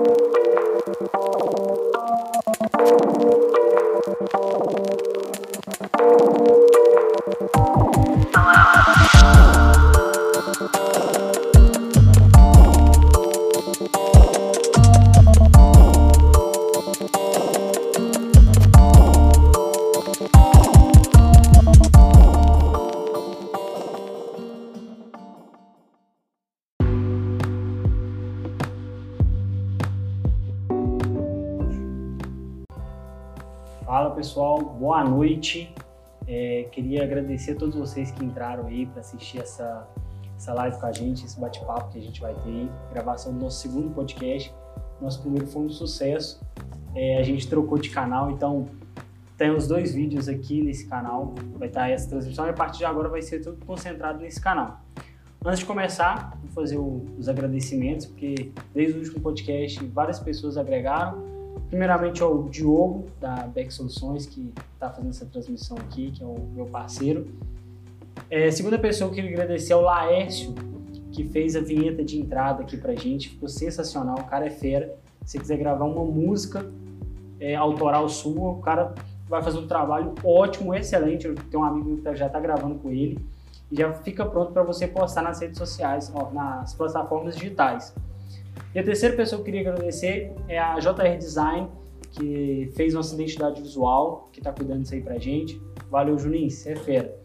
Fala agradecer a todos vocês que entraram aí para assistir essa, essa live com a gente, esse bate-papo que a gente vai ter aí, gravação do nosso segundo podcast. Nosso primeiro foi um sucesso. É, a gente trocou de canal, então tem os dois vídeos aqui nesse canal. Vai estar essa transmissão e a partir de agora vai ser tudo concentrado nesse canal. Antes de começar, vou fazer o, os agradecimentos, porque desde o último podcast várias pessoas agregaram. Primeiramente ao Diogo, da Beck Soluções, que está fazendo essa transmissão aqui, que é o meu parceiro. É, segunda pessoa que eu queria agradecer é o Laércio, que fez a vinheta de entrada aqui pra gente. Ficou sensacional, o cara é fera. Se quiser gravar uma música é, autoral sua, o cara vai fazer um trabalho ótimo, excelente. Eu tenho um amigo que já está gravando com ele e já fica pronto para você postar nas redes sociais, ó, nas plataformas digitais. E a terceira pessoa que eu queria agradecer é a JR Design, que fez nossa identidade visual, que está cuidando disso aí pra gente. Valeu, Juninho, você é fera.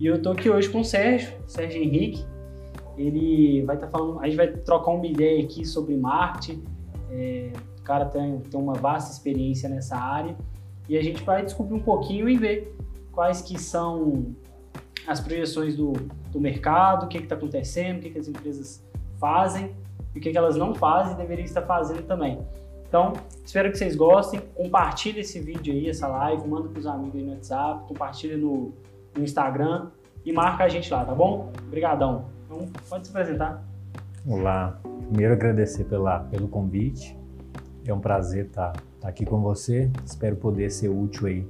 E eu tô aqui hoje com o Sérgio, Sérgio Henrique. Ele vai estar tá falando, a gente vai trocar uma ideia aqui sobre marketing. É, o cara tem, tem uma vasta experiência nessa área e a gente vai descobrir um pouquinho e ver quais que são as projeções do, do mercado, o que está acontecendo, o que, que as empresas fazem e o que, que elas não fazem e deveriam estar fazendo também. Então, espero que vocês gostem. Compartilhe esse vídeo aí, essa live, manda para os amigos aí no WhatsApp, compartilhe no, no, Instagram e marca a gente lá, tá bom? Obrigadão. Então, pode se apresentar. Olá. Primeiro agradecer pela, pelo convite. É um prazer estar, estar aqui com você. Espero poder ser útil aí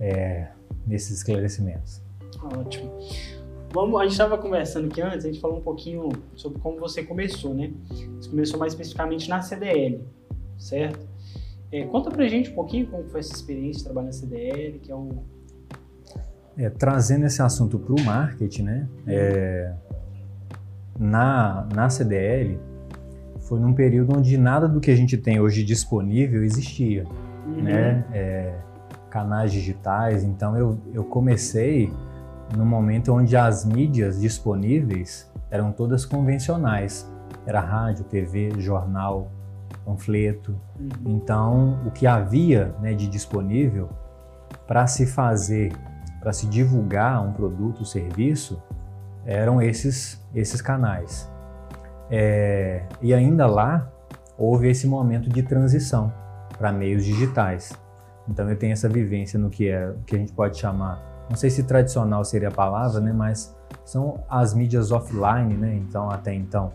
é, nesses esclarecimentos. Ótimo. Vamos, a gente estava conversando aqui antes, a gente falou um pouquinho sobre como você começou, né? Você começou mais especificamente na CDL, certo? É, conta pra gente um pouquinho como foi essa experiência de trabalhar na CDL, que é um... É, trazendo esse assunto para o marketing, né? É, na, na CDL, foi num período onde nada do que a gente tem hoje disponível existia, uhum. né? É, canais digitais, então eu, eu comecei no momento onde as mídias disponíveis eram todas convencionais. Era rádio, TV, jornal, panfleto. Uhum. Então, o que havia né, de disponível para se fazer, para se divulgar um produto, um serviço, eram esses, esses canais. É, e ainda lá, houve esse momento de transição para meios digitais. Então, eu tenho essa vivência no que, é, que a gente pode chamar não sei se tradicional seria a palavra, né, mas são as mídias offline, né, então até então.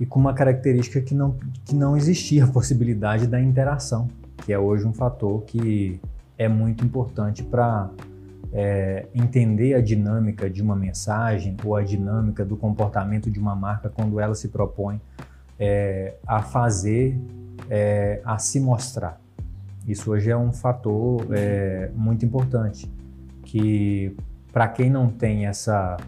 E com uma característica que não, que não existia a possibilidade da interação, que é hoje um fator que é muito importante para é, entender a dinâmica de uma mensagem ou a dinâmica do comportamento de uma marca quando ela se propõe é, a fazer, é, a se mostrar. Isso hoje é um fator é, muito importante que para quem não tem essa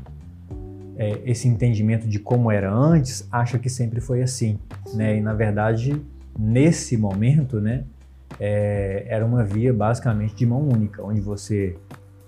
é, esse entendimento de como era antes, acha que sempre foi assim, né? E na verdade, nesse momento, né, é, era uma via basicamente de mão única, onde você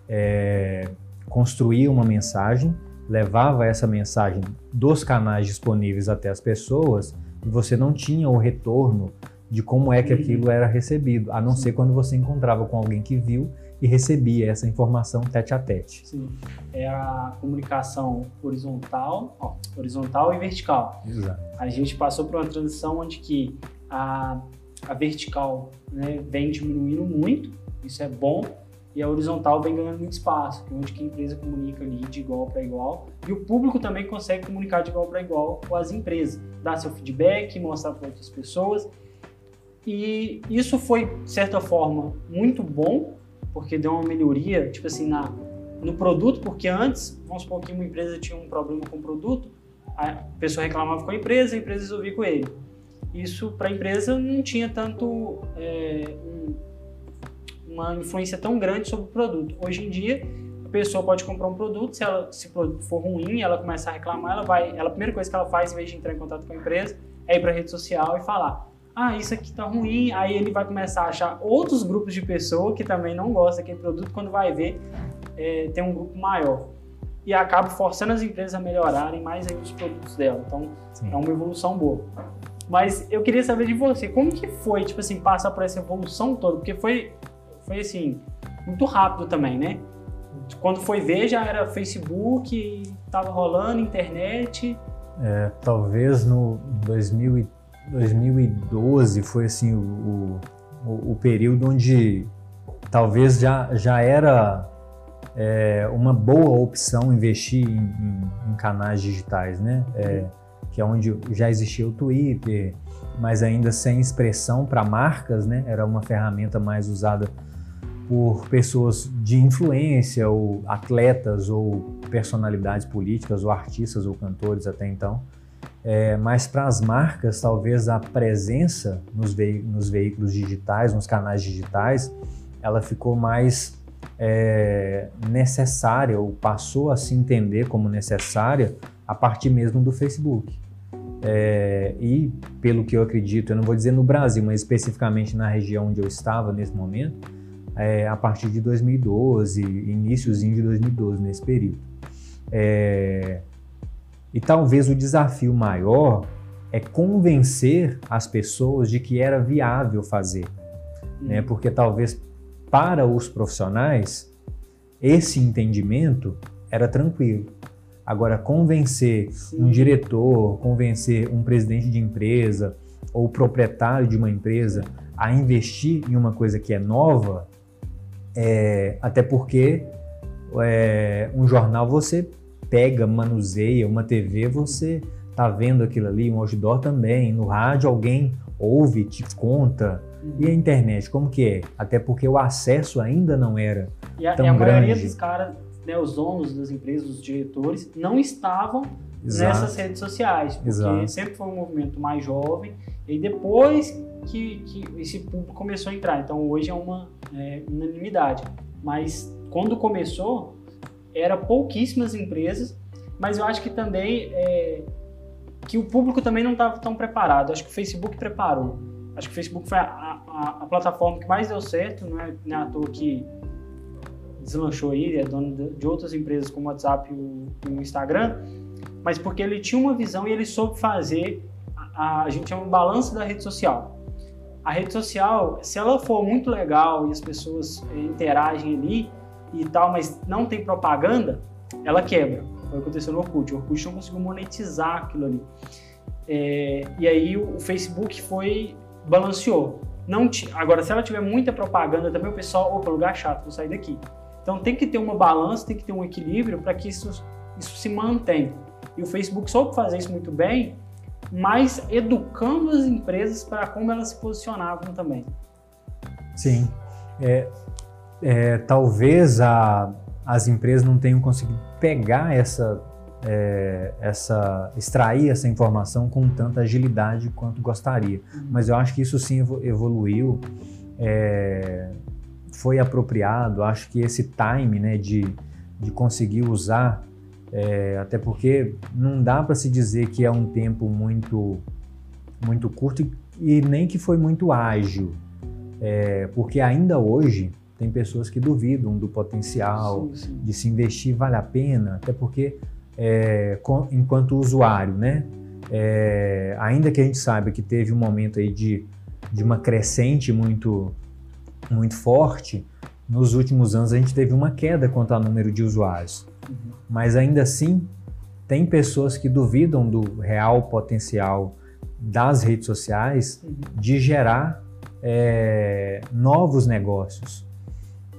é, construía uma mensagem, levava essa mensagem dos canais disponíveis até as pessoas e você não tinha o retorno de como é que uhum. aquilo era recebido, a não ser quando você encontrava com alguém que viu e recebia essa informação tete a tete. Sim, é a comunicação horizontal, ó, horizontal e vertical. Exato. A gente passou por uma transição onde que a, a vertical né, vem diminuindo muito, isso é bom, e a horizontal vem ganhando muito espaço, é onde que a empresa comunica ali de igual para igual, e o público também consegue comunicar de igual para igual com as empresas, dar seu feedback, mostrar para outras pessoas, e isso foi, de certa forma, muito bom, porque deu uma melhoria, tipo assim, na, no produto, porque antes, vamos supor que uma empresa tinha um problema com o produto, a pessoa reclamava com a empresa, a empresa resolvia com ele. isso para a empresa não tinha tanto é, um, uma influência tão grande sobre o produto. Hoje em dia, a pessoa pode comprar um produto, se, ela, se produto for ruim, ela começa a reclamar, ela vai, ela, a primeira coisa que ela faz, em vez de entrar em contato com a empresa, é ir para a rede social e falar, ah, isso aqui tá ruim, aí ele vai começar a achar outros grupos de pessoas que também não gostam daquele produto, quando vai ver, é, tem um grupo maior. E acaba forçando as empresas a melhorarem mais os produtos dela. Então, Sim. é uma evolução boa. Mas eu queria saber de você, como que foi, tipo assim, passar por essa evolução toda? Porque foi, foi assim, muito rápido também, né? Quando foi ver, já era Facebook, tava rolando, internet. É, talvez no 2000, 2012 foi assim o, o, o, período onde talvez já, já era é, uma boa opção investir em, em, em canais digitais, né? É, que é onde já existia o Twitter, mas ainda sem expressão para marcas, né? Era uma ferramenta mais usada por pessoas de influência, ou atletas, ou personalidades políticas, ou artistas, ou cantores até então. É, mas para as marcas, talvez a presença nos, ve nos, veículos digitais, nos canais digitais, ela ficou mais é, necessária, ou passou a se entender como necessária a partir mesmo do Facebook. É, e, pelo que eu acredito, eu não vou dizer no Brasil, mas especificamente na região onde eu estava nesse momento, é, a partir de 2012, iníciozinho de 2012, nesse período. É, e talvez o desafio maior é convencer as pessoas de que era viável fazer, né? Uhum. porque talvez para os profissionais esse entendimento era tranquilo. Agora, convencer Sim. um diretor, convencer um presidente de empresa ou proprietário de uma empresa a investir em uma coisa que é nova, é, até porque é, um jornal você pega, manuseia, uma TV você tá vendo aquilo ali, um outdoor também, no rádio alguém ouve, te conta. E a internet, como que é? Até porque o acesso ainda não era e a, tão e a grande. maioria dos caras né, os donos das empresas, os diretores, não estavam Exato. nessas redes sociais, porque Exato. sempre foi um movimento mais jovem, e depois que, que esse público começou a entrar. Então hoje é uma é, unanimidade. Mas quando começou, era pouquíssimas empresas, mas eu acho que também é, que o público também não estava tão preparado. Acho que o Facebook preparou. Acho que o Facebook foi a, a, a plataforma que mais deu certo, não é, não é à toa que deslanchou aí, é dono de outras empresas como o WhatsApp e o, Instagram, mas porque ele tinha uma visão e ele soube fazer, a, a gente chama um balanço da rede social. A rede social, se ela for muito legal e as pessoas é, interagem ali e tal, mas não tem propaganda, ela quebra. Foi o que aconteceu no Orkut. O Orkut não conseguiu monetizar aquilo ali. É, e aí o, Facebook foi balanceou. Não agora, se ela tiver muita propaganda também, o pessoal, opa, lugar chato, vou sair daqui. Então tem que ter uma balança, tem que ter um equilíbrio para que isso, isso se mantenha. E o Facebook soube fazer isso muito bem, mas educando as empresas para como elas se posicionavam também. Sim. É, é, talvez a, as empresas não tenham conseguido pegar essa, é, essa, extrair essa informação com tanta agilidade quanto gostaria. Uhum. Mas eu acho que isso sim evoluiu. É, foi apropriado, acho que esse time né, de, de conseguir usar, é, até porque não dá para se dizer que é um tempo muito, muito curto e, e nem que foi muito ágil, é, porque ainda hoje tem pessoas que duvidam do potencial sim, sim. de se investir, vale a pena, até porque é, com, enquanto usuário, né? É, ainda que a gente saiba que teve um momento aí de, de uma crescente muito muito forte, nos últimos anos a gente teve uma queda quanto ao número de usuários. Uhum. Mas ainda assim, tem pessoas que duvidam do real potencial das redes sociais uhum. de gerar é, novos negócios.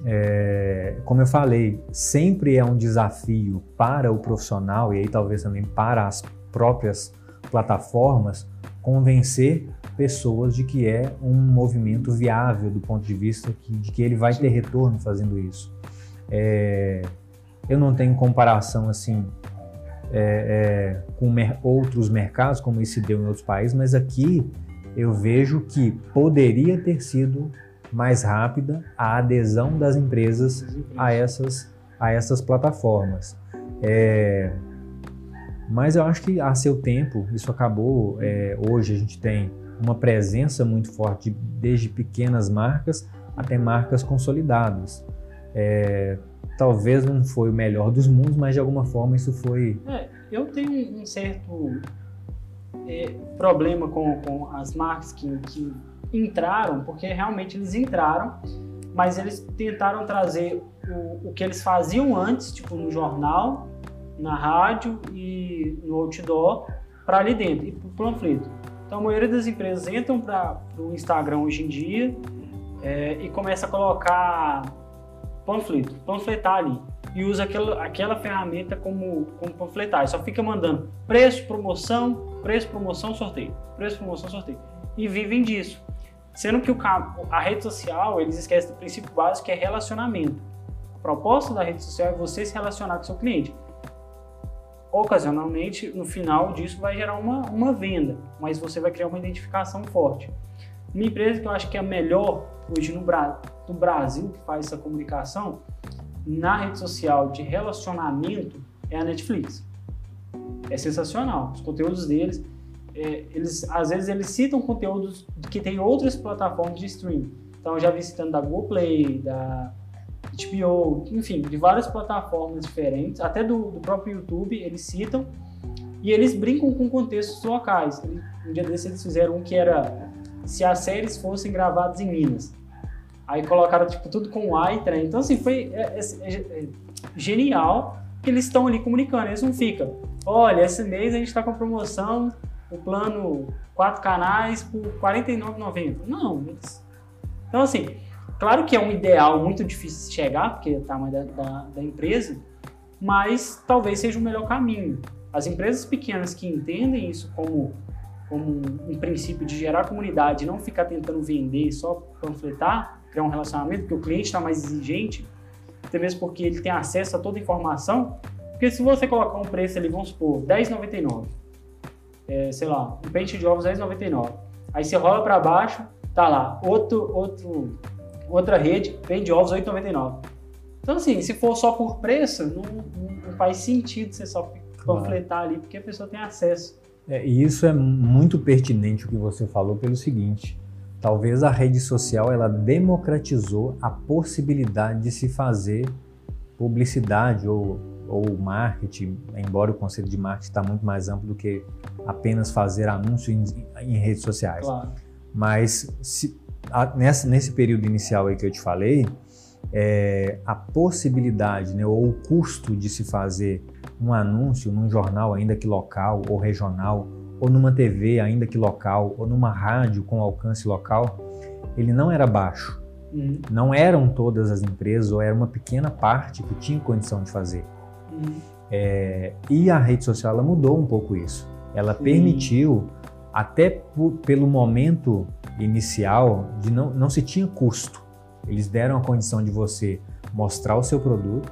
É, como eu falei, sempre é um desafio para o profissional e aí talvez também para as próprias plataformas convencer pessoas de que é um movimento viável do ponto de vista que, de que ele vai ter retorno fazendo isso. É, eu não tenho comparação assim é, é, com mer outros mercados, como isso deu em outros países, mas aqui eu vejo que poderia ter sido mais rápida a adesão das empresas a essas, a essas plataformas. É, mas eu acho que a seu tempo isso acabou. É, hoje a gente tem uma presença muito forte desde pequenas marcas até marcas consolidadas. É, talvez não foi o melhor dos mundos, mas de alguma forma isso foi. É, eu tenho um certo é, problema com, com as marcas que, que entraram, porque realmente eles entraram, mas eles tentaram trazer o, o que eles faziam antes, tipo no jornal, na rádio e no outdoor, para ali dentro, e para o panfleto. Então a maioria das empresas entram para o Instagram hoje em dia é, e começa a colocar panfleto, panfletar ali. E usa aquela, aquela ferramenta como, como panfletar. E só fica mandando preço, promoção, preço, promoção, sorteio. Preço, promoção, sorteio. E vivem disso. Sendo que o, a rede social, eles esquecem do princípio básico que é relacionamento. A proposta da rede social é você se relacionar com seu cliente. Ocasionalmente, no final disso, vai gerar uma, uma venda, mas você vai criar uma identificação forte. Uma empresa que eu acho que é a melhor hoje no, no Brasil que faz essa comunicação na rede social de relacionamento é a Netflix. É sensacional. Os conteúdos deles, é, eles às vezes eles citam conteúdos que tem outras plataformas de streaming. Então eu já vi citando da Google Play, da HBO, enfim, de várias plataformas diferentes, até do, do próprio YouTube eles citam e eles brincam com contextos locais. Um dia desses eles fizeram um que era se as séries fossem gravadas em Minas. Aí colocaram tipo tudo com A e trem. Então assim foi é, é, é, é genial que eles estão ali comunicando. Eles não ficam, olha, esse mês a gente está com promoção, o plano quatro canais por R$ 49,90. Não. Então assim, claro que é um ideal muito difícil de chegar porque é o tamanho da, da, da empresa, mas talvez seja o melhor caminho. As empresas pequenas que entendem isso como como um princípio de gerar comunidade, não ficar tentando vender só panfletar, criar um relacionamento, porque o cliente está mais exigente, até mesmo porque ele tem acesso a toda a informação. Porque se você colocar um preço ali, vamos supor, R$10,99, é, sei lá, um pente de ovos R$10,99, aí você rola para baixo, tá lá, outro, outro, outra rede, vende ovos R$8,99. Então, assim, se for só por preço, não, não faz sentido você só panfletar ali, porque a pessoa tem acesso. É, e isso é muito pertinente o que você falou pelo seguinte: talvez a rede social ela democratizou a possibilidade de se fazer publicidade ou, ou marketing, embora o conceito de marketing está muito mais amplo do que apenas fazer anúncio em, em redes sociais. Claro. Mas se, a, nessa, nesse período inicial aí que eu te falei, é, a possibilidade né, ou o custo de se fazer um anúncio num jornal, ainda que local ou regional, ou numa TV, ainda que local, ou numa rádio com alcance local, ele não era baixo. Uhum. Não eram todas as empresas, ou era uma pequena parte que tinha condição de fazer. Uhum. É, e a rede social ela mudou um pouco isso. Ela Sim. permitiu, até pelo momento inicial, de não, não se tinha custo. Eles deram a condição de você mostrar o seu produto,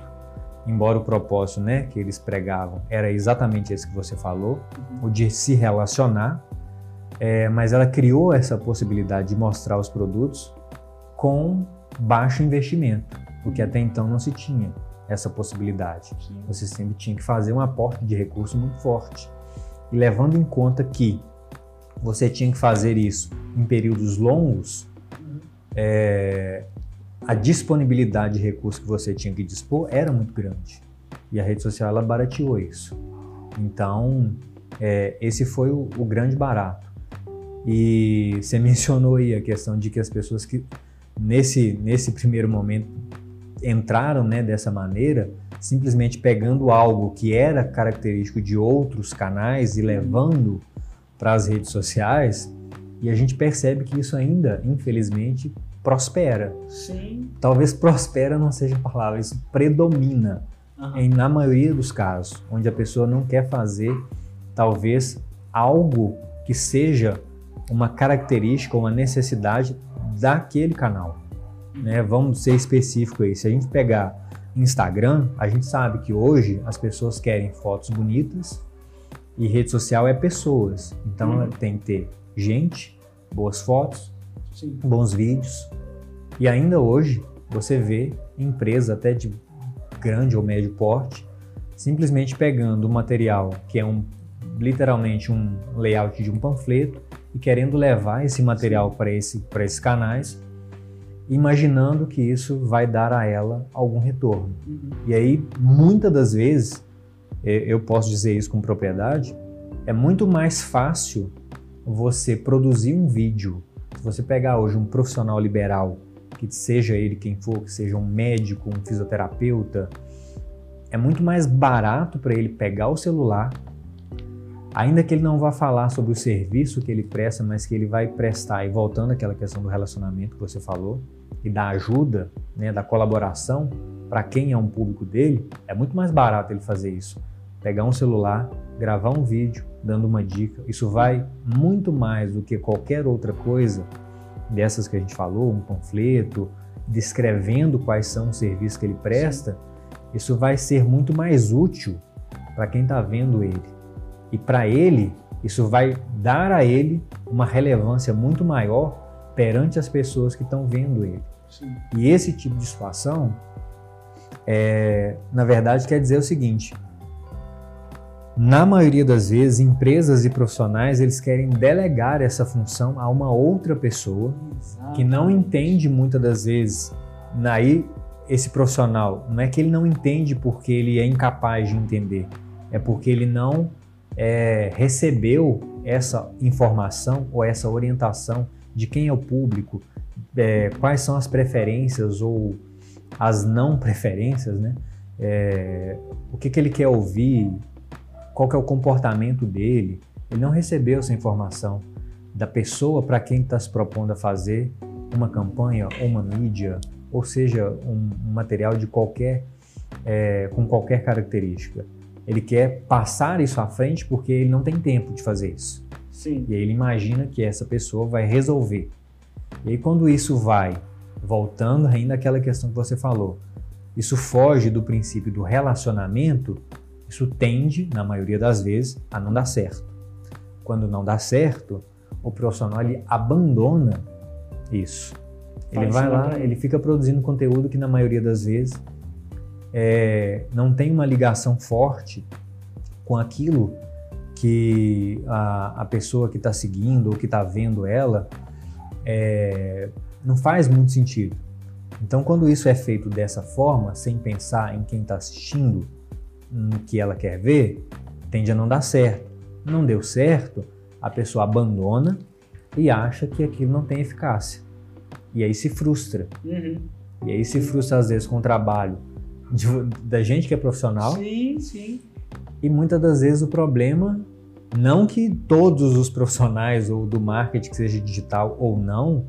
embora o propósito né, que eles pregavam era exatamente esse que você falou, o de se relacionar, é, mas ela criou essa possibilidade de mostrar os produtos com baixo investimento, porque até então não se tinha essa possibilidade. Você sempre tinha que fazer um aporte de recurso muito forte. E levando em conta que você tinha que fazer isso em períodos longos, é, a disponibilidade de recursos que você tinha que dispor era muito grande. E a rede social ela barateou isso. Então, é, esse foi o, o, grande barato. E você mencionou aí a questão de que as pessoas que nesse, nesse primeiro momento entraram né, dessa maneira, simplesmente pegando algo que era característico de outros canais e levando para as redes sociais, e a gente percebe que isso ainda, infelizmente, prospera. Sim. Talvez prospera não seja a palavra, isso predomina uhum. em, na maioria dos casos, onde a pessoa não quer fazer talvez algo que seja uma característica, uma necessidade daquele canal. Né? Vamos ser específico aí. Se a gente pegar Instagram, a gente sabe que hoje as pessoas querem fotos bonitas e rede social é pessoas. Então uhum. tem que ter gente boas fotos, Sim. bons vídeos. E ainda hoje você vê empresas até de grande ou médio porte simplesmente pegando o material que é um literalmente um layout de um panfleto e querendo levar esse material para esse, para esses canais, imaginando que isso vai dar a ela algum retorno. Uhum. E aí, muitas das vezes, eu posso dizer isso com propriedade, é muito mais fácil você produzir um vídeo. Se você pegar hoje um profissional liberal, que seja ele quem for, que seja um médico, um fisioterapeuta, é muito mais barato para ele pegar o celular, ainda que ele não vá falar sobre o serviço que ele presta, mas que ele vai prestar, e voltando àquela questão do relacionamento que você falou, e da ajuda, né, da colaboração para quem é um público dele, é muito mais barato ele fazer isso. Pegar um celular, gravar um vídeo dando uma dica, isso vai muito mais do que qualquer outra coisa dessas que a gente falou, um panfleto, descrevendo quais são os serviços que ele presta, isso vai ser muito mais útil para quem está vendo ele. E para ele, isso vai dar a ele uma relevância muito maior perante as pessoas que estão vendo ele. Sim. E esse tipo de situação, é, na verdade, quer dizer o seguinte: na maioria das vezes, empresas e profissionais eles querem delegar essa função a uma outra pessoa Exatamente. que não entende muitas das vezes. Aí, esse profissional não é que ele não entende porque ele é incapaz de entender, é porque ele não é, recebeu essa informação ou essa orientação de quem é o público, é, quais são as preferências ou as não preferências, né? É, o que, que ele quer ouvir, qual que é o comportamento dele. Ele não recebeu essa informação da pessoa para quem está se propondo a fazer uma campanha uma mídia, ou seja, um, um material de qualquer é, com qualquer característica. Ele quer passar isso à frente porque ele não tem tempo de fazer isso. Sim. E aí ele imagina que essa pessoa vai resolver. E aí quando isso vai, voltando ainda àquela questão que você falou, isso foge do princípio do relacionamento, isso tende, na maioria das vezes, a não dar certo. Quando não dá certo, o profissional ele abandona isso. Ele vai lá, ele fica produzindo conteúdo que na maioria das vezes é, não tem uma ligação forte com aquilo que a, a pessoa que está seguindo ou que está vendo ela é, não faz muito sentido. Então, quando isso é feito dessa forma, sem pensar em quem está assistindo, no que ela quer ver, tende a não dar certo. Não deu certo, a pessoa abandona e acha que aquilo não tem eficácia. E aí se frustra. Uhum. E aí se frustra às vezes com o trabalho de, da gente que é profissional. Sim, sim. E muitas das vezes o problema, não que todos os profissionais ou do marketing, que seja digital ou não,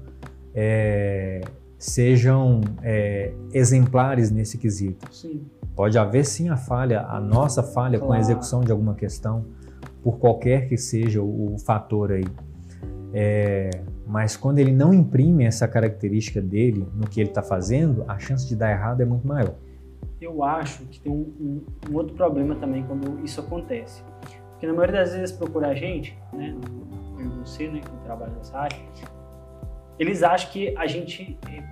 é, sejam é, exemplares nesse quesito. Sim. Pode haver sim a falha, a nossa falha claro. com a execução de alguma questão, por qualquer que seja o, o fator aí. É, mas quando ele não imprime essa característica dele no que ele está fazendo, a chance de dar errado é muito maior eu acho que tem um, um, um, outro problema também quando isso acontece. Porque na maioria das vezes procura a gente, né, eu e você, né, que trabalha nessa área, eles acham que a gente eh,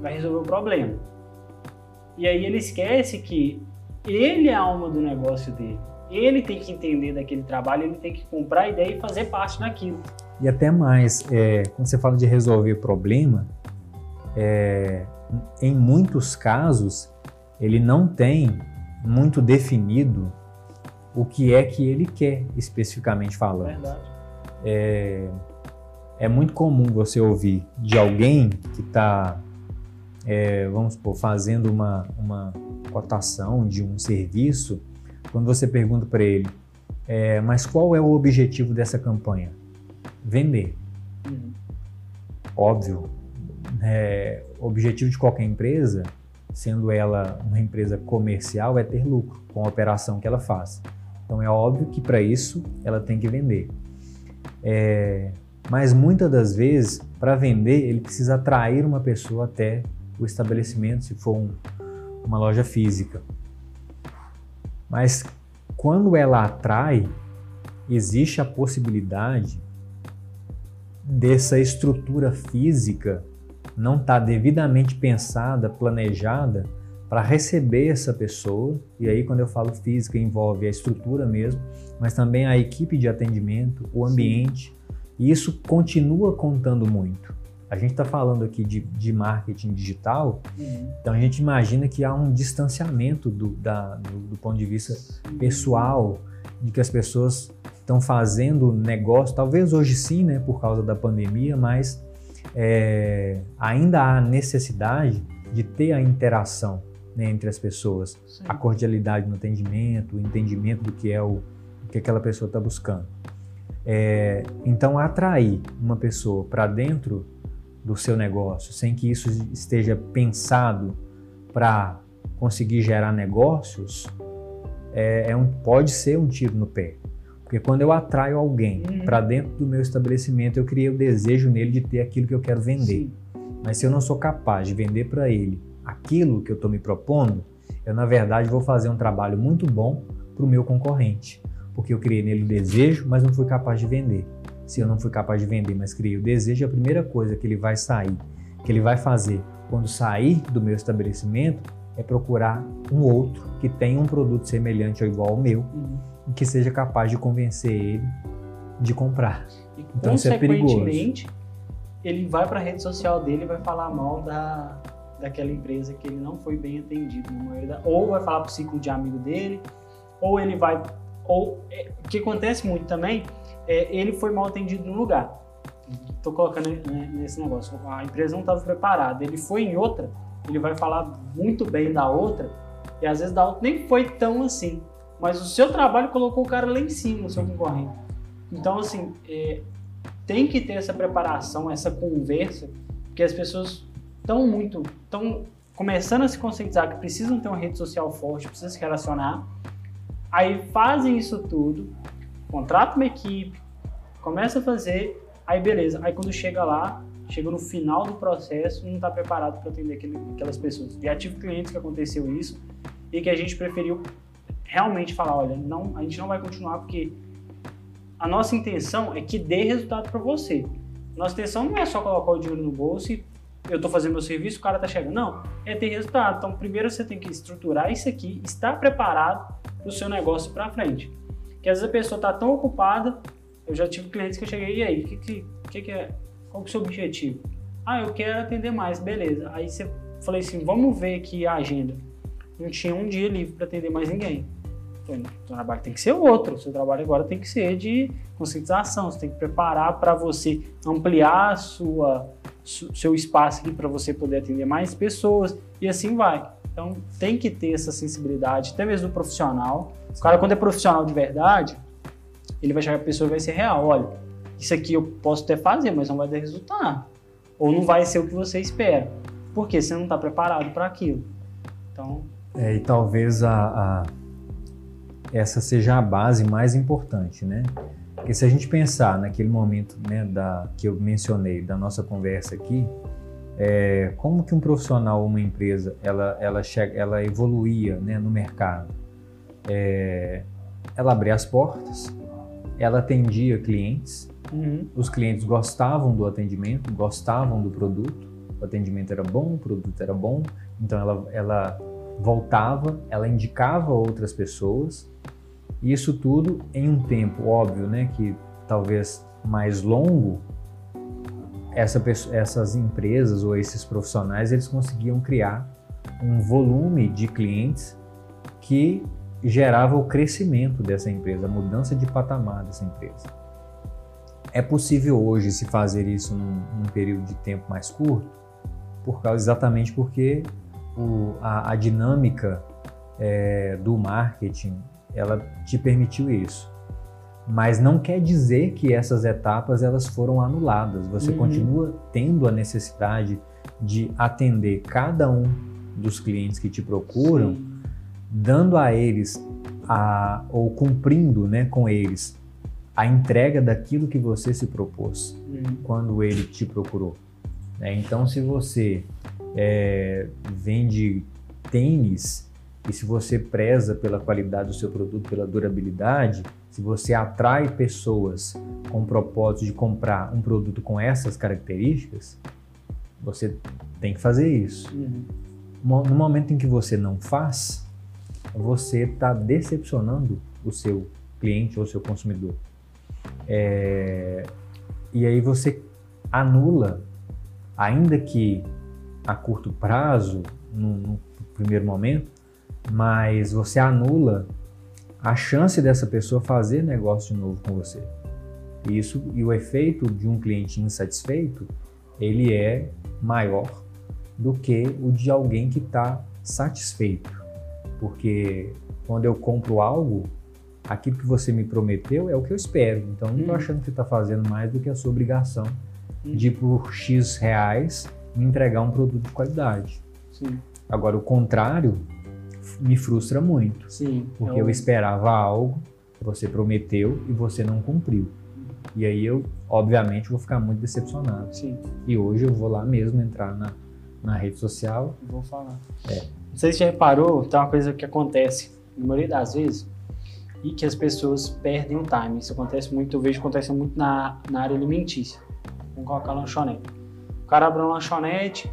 vai resolver o problema. E aí ele esquece que ele é a alma do negócio dele. Ele tem que entender daquele trabalho, ele tem que comprar a ideia e fazer parte daquilo. E até mais, é, quando você fala de resolver problema, é, em muitos casos ele não tem muito definido o que é que ele quer especificamente falando. Verdade. É, é muito comum você ouvir de alguém que está, é, vamos supor, fazendo uma, uma cotação de um serviço, quando você pergunta para ele, é, mas qual é o objetivo dessa campanha? Vender. Uhum. Óbvio. É, objetivo de qualquer empresa sendo ela uma empresa comercial, é ter lucro com a operação que ela faz. Então é óbvio que para isso ela tem que vender. É, mas muitas das vezes, para vender, ele precisa atrair uma pessoa até o estabelecimento, se for um, uma loja física. Mas quando ela atrai, existe a possibilidade dessa estrutura física não está devidamente pensada, planejada para receber essa pessoa. E aí, quando eu falo física, envolve a estrutura mesmo, mas também a equipe de atendimento, o ambiente. E isso continua contando muito. A gente está falando aqui de, de marketing digital, uhum. então a gente imagina que há um distanciamento do, da, do, do ponto de vista pessoal, de que as pessoas estão fazendo negócio, talvez hoje sim, né, por causa da pandemia, mas é, ainda há necessidade de ter a interação né, entre as pessoas, sim. a cordialidade no atendimento, o entendimento do que é o, o que aquela pessoa está buscando. É, então, atrair uma pessoa para dentro do seu negócio, sem que isso esteja pensado para conseguir gerar negócios, é, é um, pode ser um tiro no pé. Porque quando eu atraio alguém uhum. para dentro do meu estabelecimento, eu criei o desejo nele de ter aquilo que eu quero vender. Sim. Mas se eu não sou capaz de vender para ele aquilo que eu estou me propondo, eu na verdade vou fazer um trabalho muito bom para o meu concorrente. Porque eu criei nele o desejo, mas não fui capaz de vender. Se eu não fui capaz de vender, mas criei o desejo, a primeira coisa que ele vai sair, que ele vai fazer quando sair do meu estabelecimento, é procurar um outro que tenha um produto semelhante ou igual ao meu uhum que seja capaz de convencer ele de comprar. E, então isso é perigoso. Ele vai para a rede social dele e vai falar mal da, daquela empresa que ele não foi bem atendido, ou vai falar para o ciclo de amigo dele, ou ele vai, ou é, o que acontece muito também é ele foi mal atendido no lugar. Estou colocando né, nesse negócio, a empresa não estava preparada, ele foi em outra, ele vai falar muito bem da outra e às vezes da outra nem foi tão assim mas o seu trabalho colocou o cara lá em cima, o seu concorrente. Então, assim, é, tem que ter essa preparação, essa conversa, porque as pessoas estão muito, estão começando a se conscientizar que precisam ter uma rede social forte, precisam se relacionar, aí fazem isso tudo, contrata uma equipe, começa a fazer, aí beleza, aí quando chega lá, chega no final do processo, não está preparado para atender aquele, aquelas pessoas. Já tive clientes que aconteceu isso e que a gente preferiu realmente falar, olha, não, a gente não vai continuar porque a nossa intenção é que dê resultado para você. Nossa intenção não é só colocar o dinheiro no bolso e eu estou fazendo meu serviço, o cara está chegando. Não, é ter resultado. Então, primeiro você tem que estruturar isso aqui, estar preparado para o seu negócio para frente. Que às vezes a pessoa está tão ocupada, eu já tive clientes que eu cheguei, e aí, que, que, que, que é? Qual que é o seu objetivo? Ah, eu quero atender mais, beleza. Aí você falei assim, vamos ver aqui a agenda. Não tinha um dia livre para atender mais ninguém. O trabalho tem que ser outro. O seu trabalho agora tem que ser de conscientização. Você tem que preparar para você ampliar sua, seu espaço aqui para você poder atender mais pessoas e assim vai. Então tem que ter essa sensibilidade, até mesmo do profissional. O cara, quando é profissional de verdade, ele vai chegar a pessoa e vai ser real. Olha, isso aqui eu posso até fazer, mas não vai dar resultado. Ou não vai ser o que você espera. Porque você não está preparado para aquilo. Então. É, e talvez a, a essa seja a base mais importante, né? Porque se a gente pensar naquele momento né, da, que eu mencionei da nossa conversa aqui, é, como que um profissional ou uma empresa ela, ela, chega, ela evoluía né, no mercado? É, ela abria as portas, ela atendia clientes, uhum. os clientes gostavam do atendimento, gostavam do produto, o atendimento era bom, o produto era bom, então ela, ela voltava, ela indicava outras pessoas, isso tudo em um tempo óbvio, né, que talvez mais longo, essa, essas empresas ou esses profissionais eles conseguiam criar um volume de clientes que gerava o crescimento dessa empresa, a mudança de patamar dessa empresa. É possível hoje se fazer isso num, num período de tempo mais curto, por causa exatamente porque o, a, a, dinâmica é, do marketing ela te permitiu isso. Mas não quer dizer que essas etapas elas foram anuladas. Você uhum. continua tendo a necessidade de atender cada um dos clientes que te procuram, Sim. dando a eles a, ou cumprindo né, com eles a entrega daquilo que você se propôs uhum. quando ele te procurou. Né? Então, se você é, vende tênis e se você preza pela qualidade do seu produto, pela durabilidade, se você atrai pessoas com o propósito de comprar um produto com essas características, você tem que fazer isso. Uhum. No momento em que você não faz, você está decepcionando o seu cliente ou o seu consumidor. É... E aí você anula, ainda que a curto prazo, no, no primeiro momento, mas você anula a chance dessa pessoa fazer negócio de novo com você. Isso e o efeito de um cliente insatisfeito, ele é maior do que o de alguém que está satisfeito, porque quando eu compro algo, aquilo que você me prometeu é o que eu espero. Então, não estou hum. achando que você está fazendo mais do que a sua obrigação hum. de por x reais me entregar um produto de qualidade. Sim. Agora, o contrário me frustra muito. Sim. Porque eu... eu esperava algo, você prometeu e você não cumpriu. E aí eu, obviamente, vou ficar muito decepcionado. Sim. E hoje eu vou lá mesmo entrar na, na rede social. Vou falar. É. Não sei se você já reparou, tem uma coisa que acontece, na maioria das vezes, e que as pessoas perdem o time. Isso acontece muito, eu vejo acontece muito na, na área alimentícia. Vamos colocar lanchonete. O cara abre uma lanchonete,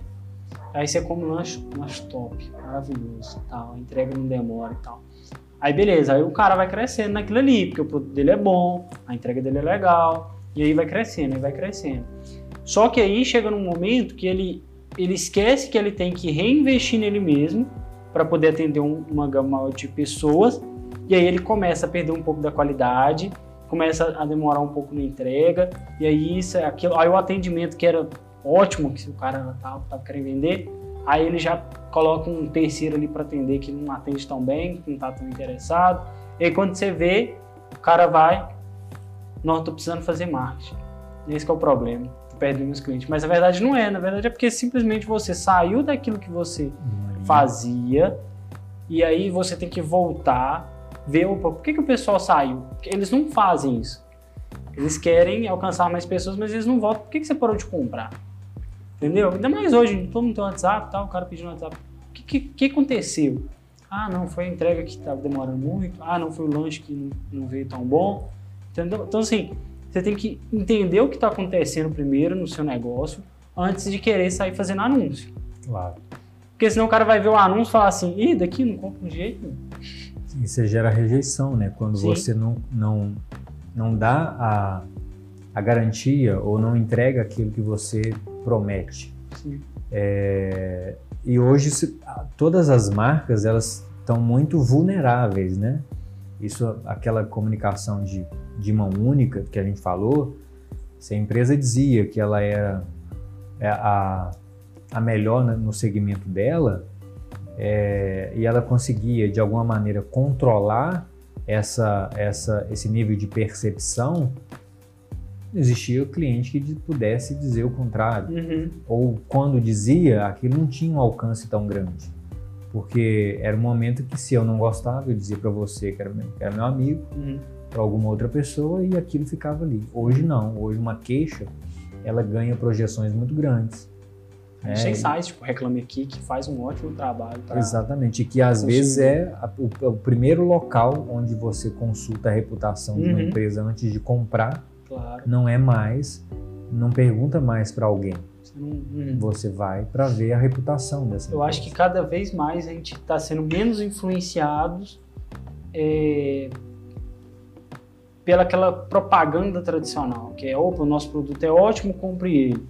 Aí você come lanche, lanche top, maravilhoso, tal, a entrega não demora e tal. Aí beleza, aí o cara vai crescendo naquilo ali, porque o produto dele é bom, a entrega dele é legal, e aí vai crescendo, aí vai crescendo. Só que aí chega num momento que ele, ele esquece que ele tem que reinvestir nele mesmo para poder atender um, uma gama de pessoas, e aí ele começa a perder um pouco da qualidade, começa a demorar um pouco na entrega, e aí isso, aquilo, aí o atendimento que era ótimo, que se o cara tá, tá querendo vender, aí ele já coloca um terceiro ali para atender que não atende tão bem, que não tá tão interessado. E aí quando você vê, o cara vai, não, tô precisando fazer marketing. Esse é o problema, perdendo os clientes. Mas a verdade não é, na verdade é porque simplesmente você saiu daquilo que você fazia e aí você tem que voltar, ver, opa, por que, que o pessoal saiu? Porque eles não fazem isso. Eles querem alcançar mais pessoas, mas eles não voltam. Por que, que você parou de comprar? Entendeu? Ainda mais hoje, todo mundo tem WhatsApp, tal, o cara pedindo WhatsApp. O que, que, que, aconteceu? Ah, não, foi a entrega que estava demorando muito. Ah, não, foi o lanche que não, não veio tão bom. Entendeu? Então, assim, você tem que entender o que está acontecendo primeiro no seu negócio antes de querer sair fazendo anúncio. Claro. Porque senão o cara vai ver o anúncio e falar assim, ih, daqui não compra de jeito nenhum. E você gera rejeição, né? Quando Sim. você não, não, não dá a, a garantia ou não entrega aquilo que você promete. É, e hoje todas as marcas elas estão muito vulneráveis, né? Isso, aquela comunicação de, de mão única que a gente falou, se a empresa dizia que ela era é, a, a melhor no segmento dela é, e ela conseguia de alguma maneira controlar essa, essa, esse nível de percepção, existia o cliente que pudesse dizer o contrário. Uhum. Ou quando dizia, aquilo não tinha um alcance tão grande. Porque era um momento que se eu não gostava, eu dizia para você que era, meu, que era meu amigo, uhum. para alguma outra pessoa e aquilo ficava ali. Hoje não, hoje uma queixa, ela ganha projeções muito grandes. É, tem sites, tipo Reclame Aqui, que faz um ótimo trabalho. Exatamente, e que às consumir. vezes é a, o, o, primeiro local onde você consulta a reputação uhum. de uma uhum. empresa antes de comprar Claro. Não é mais, não pergunta mais para alguém. Uhum. Você vai para ver a reputação dessa. Eu empresa. acho que cada vez mais a gente está sendo menos influenciados é, pela aquela propaganda tradicional, que é, opa, o nosso produto é ótimo, compre ele.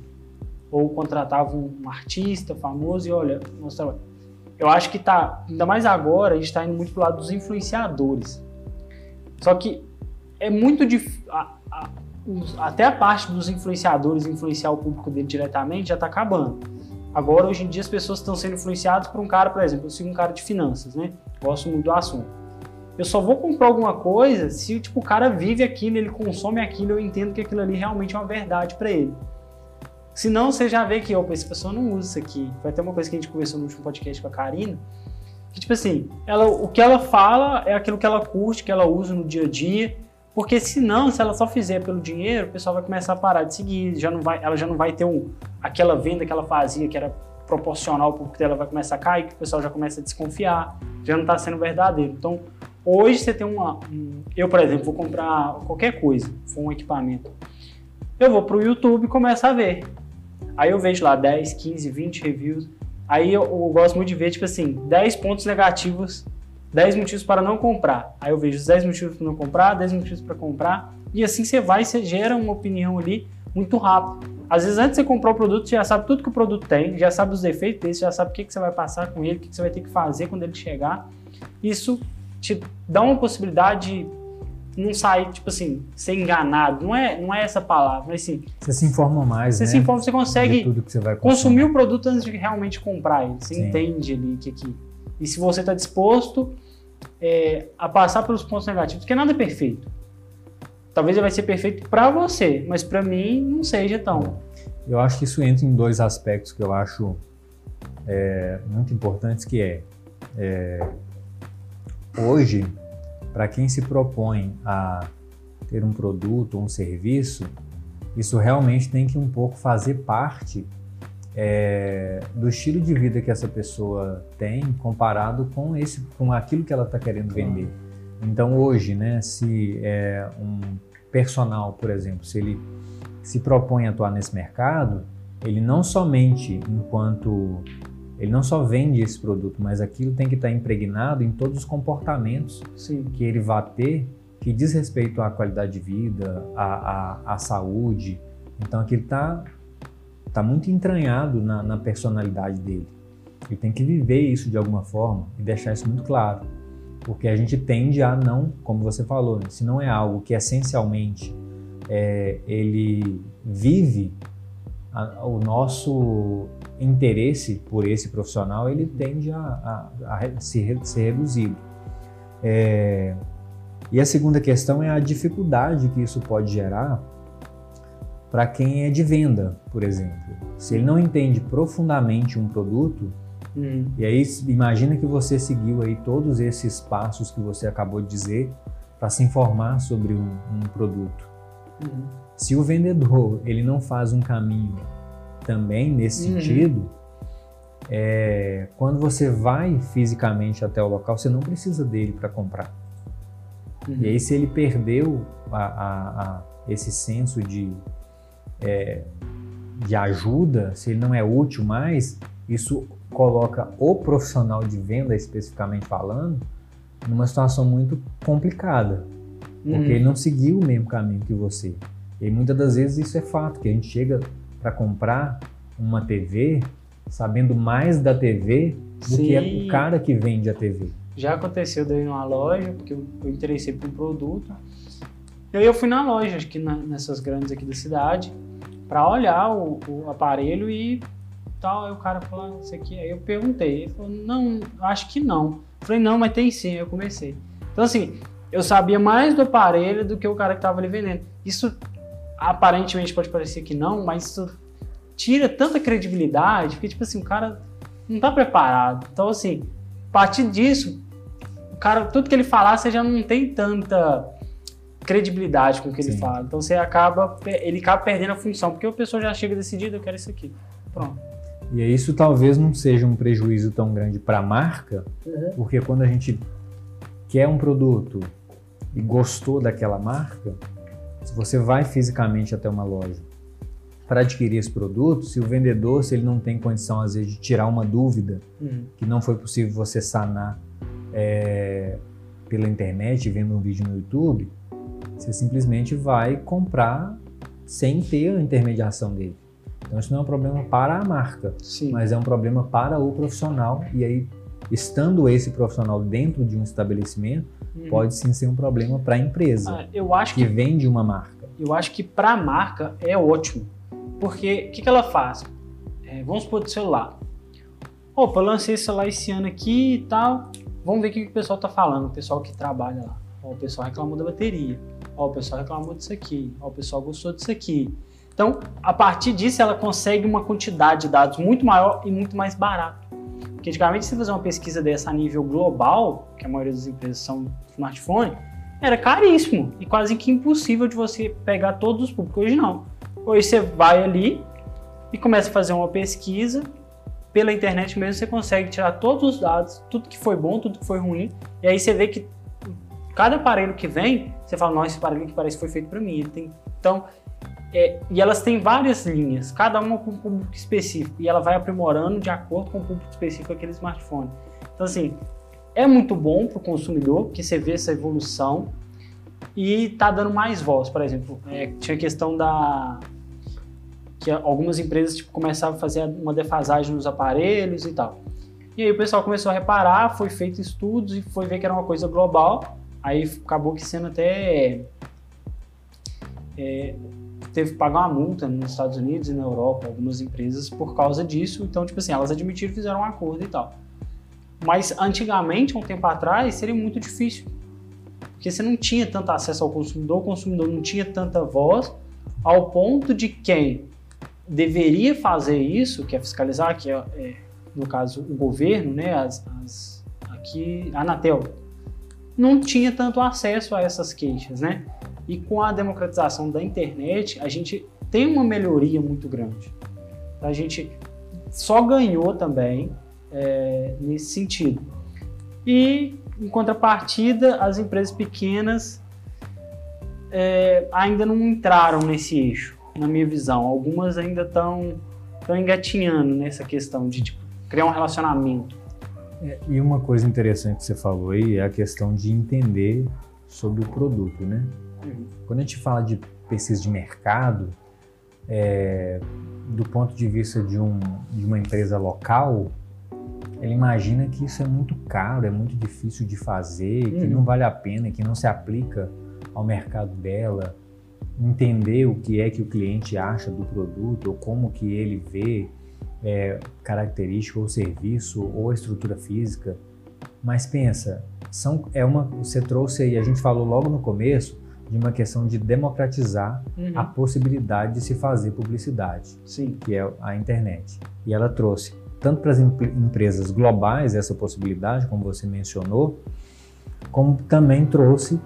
Ou contratava um artista famoso e olha, nosso trabalho. Eu acho que tá, ainda mais agora, a gente está indo muito pro lado dos influenciadores. Só que é muito difícil até a parte dos influenciadores influenciar o público dele diretamente já está acabando. Agora, hoje em dia, as pessoas estão sendo influenciadas por um cara, por exemplo, eu sigo um cara de finanças, né? Gosto muito do assunto. Eu só vou comprar alguma coisa se tipo, o cara vive aquilo, ele consome aquilo, eu entendo que aquilo ali realmente é uma verdade para ele. Senão, você já vê que, opa, essa pessoa não usa isso aqui. Vai ter uma coisa que a gente conversou no último podcast com a Karina, que, tipo assim, ela, o que ela fala é aquilo que ela curte, que ela usa no dia a dia, porque senão, se ela só fizer pelo dinheiro, o pessoal vai começar a parar de seguir, já não vai, ela já não vai ter um, aquela venda que ela fazia, que era proporcional ao público dela vai começar a cair, o pessoal já começa a desconfiar, já não está sendo verdadeiro. Então, hoje você tem uma. Um, eu, por exemplo, vou comprar qualquer coisa, for um equipamento. Eu vou para o YouTube e começo a ver. Aí eu vejo lá 10, 15, 20 reviews. Aí eu, eu, gosto muito de ver, tipo assim, 10 pontos negativos, 10 motivos para não comprar. Aí eu vejo os 10 motivos para não comprar, 10 motivos para comprar. E assim você vai, você gera uma opinião ali muito rápido. Às vezes, antes de você comprar o produto, você já sabe tudo que o produto tem, já sabe os defeitos dele, já sabe o que, que você vai passar com ele, o que, que você vai ter que fazer quando ele chegar. Isso te dá uma possibilidade de não sair, tipo assim, ser enganado. Não é, não é essa palavra, mas assim. Você se informa mais, você né? se informa, você consegue você consumir o produto antes de realmente comprar ele. Você Sim. entende ali que, que. E se você está disposto é, a passar pelos pontos negativos, porque nada é perfeito. Talvez ele vai ser perfeito para você, mas para mim não seja tão. Eu acho que isso entra em dois aspectos que eu acho é, muito importantes, que é, é hoje, para quem se propõe a ter um produto ou um serviço, isso realmente tem que um pouco fazer parte é, do estilo de vida que essa pessoa tem comparado com esse, com aquilo que ela está querendo vender. Então hoje, né, se é um personal, por exemplo, se ele se propõe a atuar nesse mercado, ele não somente enquanto ele não só vende esse produto, mas aquilo tem que estar impregnado em todos os comportamentos Sim. que ele vai ter que diz respeito à qualidade de vida, à, à, à saúde. Então aquilo está tá muito entranhado na, na personalidade dele. Ele tem que viver isso de alguma forma e deixar isso muito claro. Porque a gente tende a não, como você falou, né? se não é algo que essencialmente é, ele vive a, o nosso interesse por esse profissional, ele tende a, a, a se, ser reduzido. É, e a segunda questão é a dificuldade que isso pode gerar para quem é de venda, por exemplo. Se ele não entende profundamente um produto, Hum. E aí imagina que você seguiu aí todos esses passos que você acabou de dizer para se informar sobre um, um produto. Uhum. Se o vendedor ele não faz um caminho também nesse uhum. sentido, é, quando você vai fisicamente até o local, você não precisa dele para comprar. Uhum. E aí se ele perdeu a, a, a esse senso de, é, de ajuda, se ele não é útil mais, isso coloca o profissional de venda, especificamente falando, numa situação muito complicada, porque hum. ele não seguiu o mesmo caminho que você. E muitas das vezes isso é fato, que a gente chega para comprar uma TV sabendo mais da TV do Sim. que o cara que vende a TV. Já aconteceu daí numa loja, porque eu, eu interessei por um produto. E aí eu fui na loja, que na, nessas grandes aqui da cidade, para olhar o, o aparelho e tal. Aí o cara falou, ah, isso aqui. Aí eu perguntei. Ele falou, não, acho que não. Eu falei, não, mas tem sim. Aí eu comecei. Então, assim, eu sabia mais do aparelho do que o cara que estava ali vendendo. Isso aparentemente pode parecer que não, mas isso tira tanta credibilidade, porque, tipo assim, o cara não tá preparado. Então, assim, a partir disso, o cara, tudo que ele falar, você já não tem tanta credibilidade com o que Sim. ele fala. Então você acaba, ele acaba perdendo a função, porque a pessoa já chega decidida, eu quero isso aqui. Pronto. E isso talvez não seja um prejuízo tão grande para a marca, uhum. porque quando a gente quer um produto e gostou daquela marca, se você vai fisicamente até uma loja para adquirir esse produto, se o vendedor, se ele não tem condição às vezes de tirar uma dúvida uhum. que não foi possível você sanar é, pela internet, vendo um vídeo no YouTube, você simplesmente vai comprar sem ter a intermediação dele. Então isso não é um problema para a marca, Sim. mas é um problema para o profissional. E aí, estando esse profissional dentro de um estabelecimento, hum. pode sim ser um problema para a empresa ah, eu acho que, que vende uma marca. Eu acho que para a marca é ótimo, porque o que, que ela faz? É, vamos supor do celular. Opa, lancei esse celular esse ano aqui e tal. Vamos ver o que o pessoal está falando, o pessoal que trabalha lá. Ó, o pessoal reclamou da bateria. Ó, o pessoal reclamou disso aqui. Ó, o pessoal gostou disso aqui. Então, a partir disso, ela consegue uma quantidade de dados muito maior e muito mais barato. Porque antigamente, se fazer uma pesquisa dessa a nível global, que a maioria das empresas são smartphone, era caríssimo e quase que impossível de você pegar todos os públicos. Hoje não. Hoje você vai ali e começa a fazer uma pesquisa pela internet mesmo você consegue tirar todos os dados, tudo que foi bom, tudo que foi ruim, e aí você vê que cada aparelho que vem, você fala, nossa, esse aparelho que parece que foi feito para mim. Tem, então, é, e elas têm várias linhas, cada uma com um público específico, e ela vai aprimorando de acordo com o público específico daquele smartphone. Então, assim, é muito bom para o consumidor, porque você vê essa evolução e tá dando mais voz, por exemplo. É, tinha a questão da que algumas empresas tipo, começavam a fazer uma defasagem nos aparelhos e tal. E aí o pessoal começou a reparar, foi feito estudos e foi ver que era uma coisa global. Aí acabou que sendo até é, teve que pagar uma multa nos Estados Unidos e na Europa, algumas empresas por causa disso. Então, tipo assim, elas admitiram, fizeram um acordo e tal. Mas antigamente, um tempo atrás, seria muito difícil. Porque você não tinha tanto acesso ao consumidor, o consumidor não tinha tanta voz, ao ponto de quem deveria fazer isso, que é fiscalizar, que é, é no caso o governo, né, as, as, aqui a Anatel, não tinha tanto acesso a essas queixas, né? E com a democratização da internet, a gente tem uma melhoria muito grande. A gente só ganhou também é, nesse sentido. E, em contrapartida, as empresas pequenas é, ainda não entraram nesse eixo na minha visão. Algumas ainda estão engatinhando nessa questão de tipo, criar um relacionamento. É, e uma coisa interessante que você falou aí é a questão de entender sobre o produto, né? Uhum. Quando a gente fala de pesquisa de mercado, é, do ponto de vista de, um, de uma empresa local, ela imagina que isso é muito caro, é muito difícil de fazer, uhum. que não vale a pena, que não se aplica ao mercado dela entender o que é que o cliente acha do produto ou como que ele vê é, característica ou serviço ou estrutura física. Mas pensa, são, é uma, você trouxe aí, a gente falou logo no começo, de uma questão de democratizar uhum. a possibilidade de se fazer publicidade, Sim. que é a internet. E ela trouxe tanto para as empresas globais essa possibilidade, como você mencionou, como também trouxe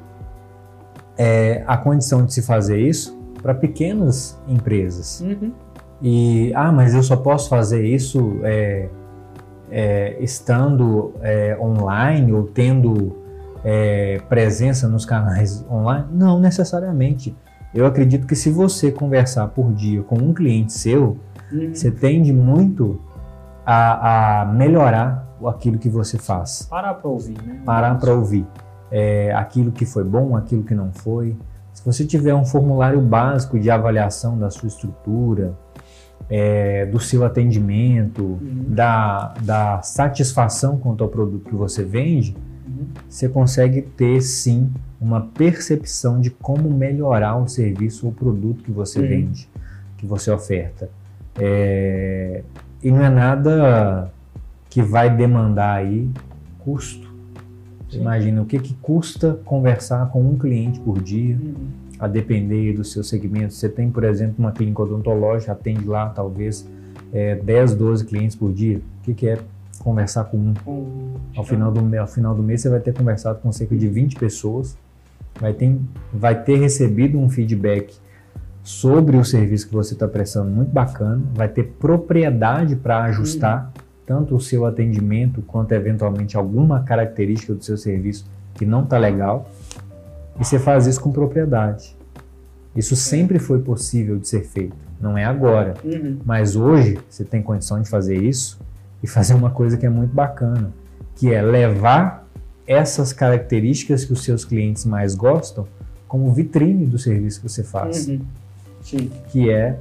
é, a condição de se fazer isso para pequenas empresas. Uhum. E, ah, mas eu só posso fazer isso é, é, estando é, online ou tendo é, presença nos canais online? Não necessariamente. Eu acredito que se você conversar por dia com um cliente seu, uhum. você tende muito a, a melhorar aquilo que você faz. Parar para ouvir, né? Parar para ouvir é, aquilo que foi bom, aquilo que não foi. Se você tiver um formulário básico de avaliação da sua estrutura, é, do seu atendimento, uhum. da, da satisfação quanto ao produto que você vende, uhum. você consegue ter sim uma percepção de como melhorar o serviço ou produto que você uhum. vende, que você oferta. É, e não é nada que vai demandar aí custo. Sim. Imagina o que, que custa conversar com um cliente por dia, uhum. A depender do seu segmento. Você tem, por exemplo, uma clínica odontológica, atende lá talvez é, 10, 12 clientes por dia. O que, que é conversar com um? Ao, final do, ao final do mês você vai ter conversado com cerca de 20 pessoas, vai ter, vai ter recebido um feedback sobre o serviço que você está prestando muito bacana, vai ter propriedade para ajustar. Uhum tanto o seu atendimento quanto eventualmente alguma característica do seu serviço que não está legal, e você faz isso com propriedade. Isso sempre foi possível de ser feito, não é agora. Uhum. Mas hoje você tem condição de fazer isso e fazer uma coisa que é muito bacana, que é levar essas características que os seus clientes mais gostam como vitrine do serviço que você faz. Uhum. Sim. Que é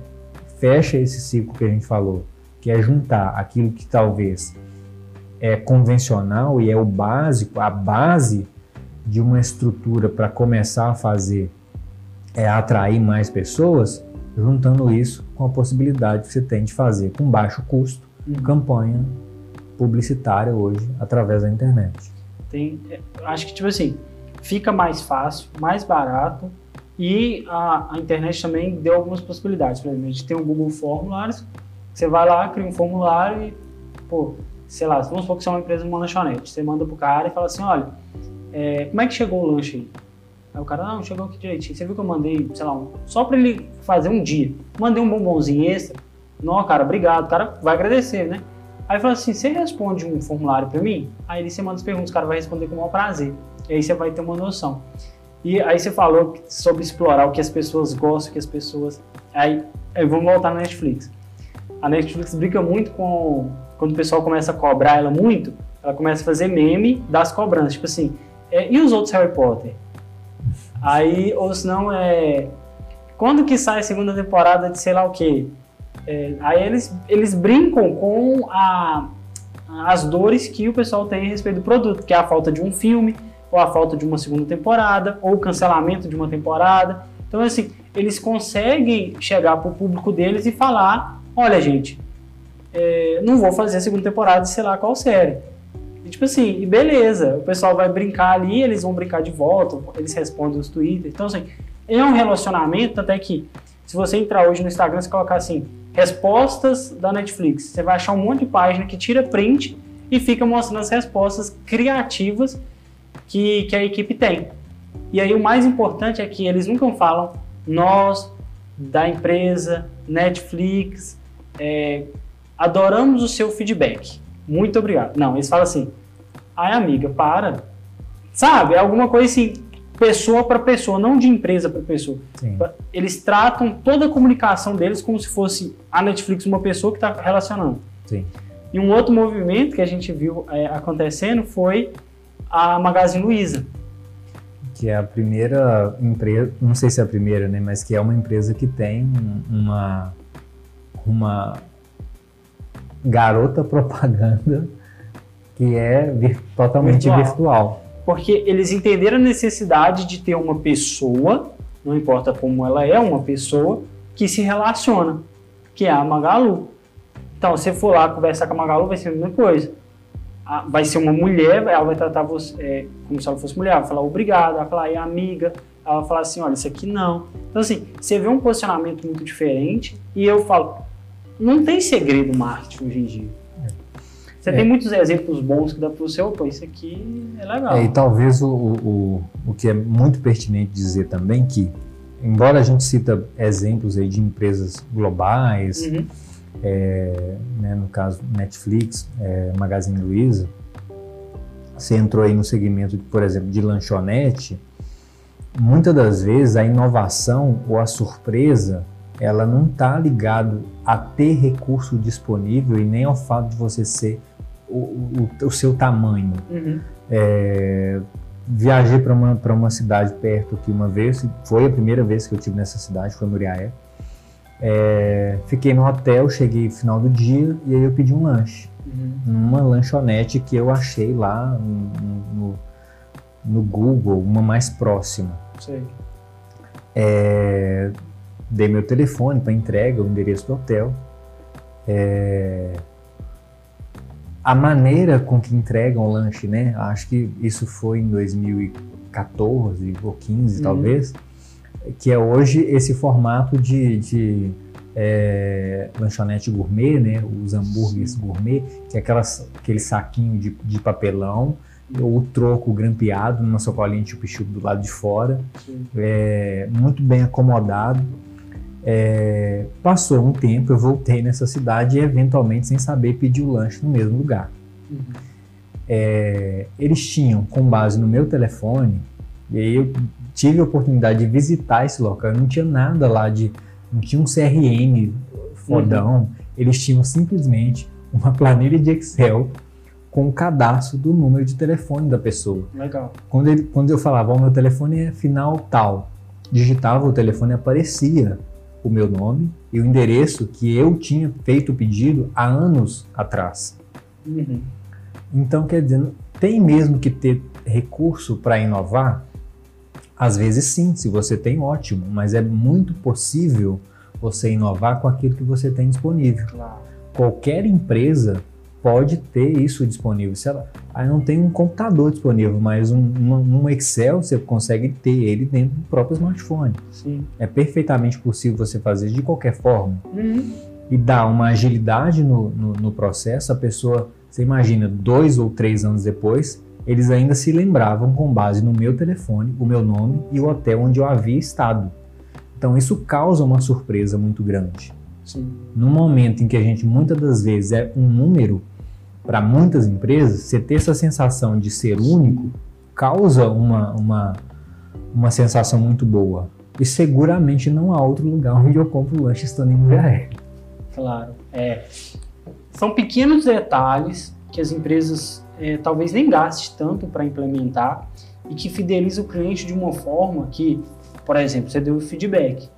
fecha esse ciclo que a gente falou que é juntar aquilo que talvez é convencional e é o básico, a base de uma estrutura para começar a fazer é atrair mais pessoas, juntando isso com a possibilidade que você tem de fazer com baixo custo uhum. campanha publicitária hoje através da internet. Tem, é, acho que tipo assim, fica mais fácil, mais barato e a, a internet também deu algumas possibilidades. Por exemplo, a gente tem o Google Formulários você vai lá, cria um formulário e, pô, sei lá, vamos supor que você é uma empresa de uma lanchonete. Você manda pro cara e fala assim, olha, é, como é que chegou o lanche aí? Aí o cara, não, chegou aqui direitinho. Você viu que eu mandei, sei lá, um, só para ele fazer um dia. Mandei um bombonzinho extra. Não, cara, obrigado. O cara vai agradecer, né? Aí fala assim, você responde um formulário para mim? Aí você manda as perguntas, o cara vai responder com o maior prazer. E aí você vai ter uma noção. E aí você falou sobre explorar o que as pessoas gostam, o que as pessoas... Aí, aí vamos voltar na Netflix. A Netflix brinca muito com... Quando o pessoal começa a cobrar ela muito, ela começa a fazer meme das cobranças. Tipo assim, é, e os outros Harry Potter? Aí, ou senão é... Quando que sai a segunda temporada de sei lá o quê? É, aí eles, eles brincam com a, as dores que o pessoal tem a respeito do produto, que é a falta de um filme, ou a falta de uma segunda temporada, ou o cancelamento de uma temporada. Então, assim, eles conseguem chegar para o público deles e falar: olha, gente, é, não vou fazer a segunda temporada de sei lá qual série. E, tipo assim, e beleza, o pessoal vai brincar ali, eles vão brincar de volta, eles respondem nos Twitter. Então, assim, é um relacionamento, até que se você entrar hoje no Instagram, você colocar assim, respostas da Netflix. Você vai achar um monte de página que tira print e fica mostrando as respostas criativas que, que a equipe tem. E aí o mais importante é que eles nunca falam nós, da empresa, Netflix, é, adoramos o seu feedback. Muito obrigado. Não, eles falam assim, ai amiga, para. Sabe? É alguma coisa assim, pessoa para pessoa, não de empresa para pessoa. Sim. Eles tratam toda a comunicação deles como se fosse a Netflix uma pessoa que está relacionando. Sim. E um outro movimento que a gente viu é, acontecendo foi a Magazine Luiza. Que é a primeira empresa, não sei se é a primeira, né, mas que é uma empresa que tem uma, uma garota propaganda que é vir, totalmente virtual. virtual porque eles entenderam a necessidade de ter uma pessoa, não importa como ela é, uma pessoa que se relaciona, que é a Magalu. Então, se for lá conversar com a Magalu, vai ser a mesma coisa. Vai ser uma mulher, ela vai tratar você é, como se ela fosse mulher, ela vai falar obrigado, ela vai falar, e amiga, ela vai falar assim, olha, isso aqui não. Então, assim, você vê um posicionamento muito diferente e eu falo, não tem segredo marketing hoje em dia. Você é. tem muitos exemplos bons que dá para você, opa, isso aqui é legal. É, e talvez o, o, o que é muito pertinente dizer também que, embora a gente cita exemplos aí de empresas globais, uhum. é, né, no caso Netflix, é, Magazine Luiza, você entrou aí no segmento, por exemplo, de lanchonete, muitas das vezes a inovação ou a surpresa ela não está ligado a ter recurso disponível e nem ao fato de você ser o, o, o seu tamanho. Uhum. É, viajei para uma, uma cidade perto aqui uma vez, foi a primeira vez que eu tive nessa cidade, foi Muriaé. É, fiquei no hotel, cheguei no final do dia e aí eu pedi um lanche. Uhum. Numa lanchonete que eu achei lá no, no, no Google, uma mais próxima. É, dei meu telefone para entrega, o endereço do hotel. É, a maneira com que entregam o lanche, né? Acho que isso foi em 2014 ou 15, uhum. talvez, que é hoje esse formato de, de é, lanchonete gourmet, né? Os hambúrgueres Sim. gourmet, que é aquelas, aquele saquinho de, de papelão, ou o troco grampeado numa sacolinha tipo chup do lado de fora, é, muito bem acomodado. É, passou um tempo, eu voltei nessa cidade e eventualmente, sem saber, pedi o lanche no mesmo lugar. Uhum. É, eles tinham, com base no meu telefone, e aí eu tive a oportunidade de visitar esse local, não tinha nada lá de. não tinha um CRM fodão, uhum. eles tinham simplesmente uma planilha de Excel com o cadastro do número de telefone da pessoa. Legal. Quando, ele, quando eu falava, o meu telefone é final tal, digitava o telefone aparecia o meu nome e o endereço que eu tinha feito o pedido há anos atrás. Uhum. Então, quer dizer, tem mesmo que ter recurso para inovar? Às vezes sim, se você tem, ótimo, mas é muito possível você inovar com aquilo que você tem disponível. Claro. Qualquer empresa pode ter isso disponível. Se ela aí não tem um computador disponível, mas um, um, um, Excel você consegue ter ele dentro do próprio smartphone. Sim. É perfeitamente possível você fazer de qualquer forma uhum. e dar uma agilidade no, no, no, processo. A pessoa, você imagina, dois ou três anos depois, eles ainda se lembravam com base no meu telefone, o meu nome e o hotel onde eu havia estado. Então isso causa uma surpresa muito grande. Sim. No momento em que a gente muitas das vezes é um número, para muitas empresas, você ter essa sensação de ser único causa uma, uma, uma sensação muito boa. E seguramente não há outro lugar onde eu compro lanche estando em Muriaé. Claro. É. São pequenos detalhes que as empresas é, talvez nem gastem tanto para implementar e que fideliza o cliente de uma forma que, por exemplo, você deu o feedback.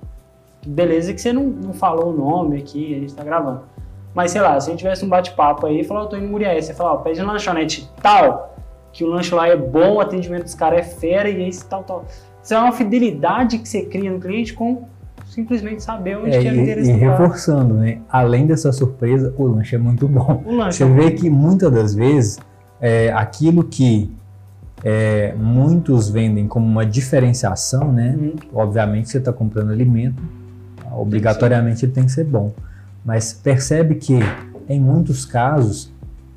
Beleza que você não, não falou o nome aqui, a gente está gravando. Mas sei lá, se a gente tivesse um bate-papo aí, falar, eu tô em Muriaé, você fala, ó, pede um lanchonete tal, que o lanche lá é bom, o atendimento dos caras é fera e esse tal, tal. Isso é uma fidelidade que você cria no cliente com simplesmente saber onde é, que é o interesse E, e reforçando, né? Além dessa surpresa, o lanche é muito bom. Você é vê bom. que muitas das vezes é, aquilo que é, muitos vendem como uma diferenciação, né? Uhum. Obviamente você está comprando alimento, obrigatoriamente ele tem que ser bom. Mas percebe que em muitos casos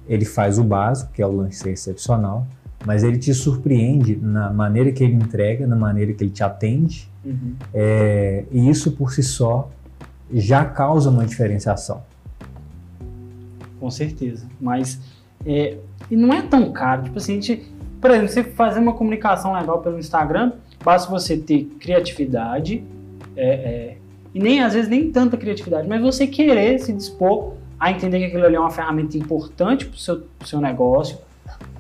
ele faz o básico, que é o lanche ser excepcional, mas ele te surpreende na maneira que ele entrega, na maneira que ele te atende, uhum. é, e isso por si só já causa uma diferenciação. Com certeza, mas é, e não é tão caro. Tipo assim, a gente, por exemplo, você fazer uma comunicação legal pelo Instagram, basta você ter criatividade, é, é, e nem às vezes nem tanta criatividade, mas você querer se dispor a entender que aquilo ali é uma ferramenta importante para o seu, seu negócio,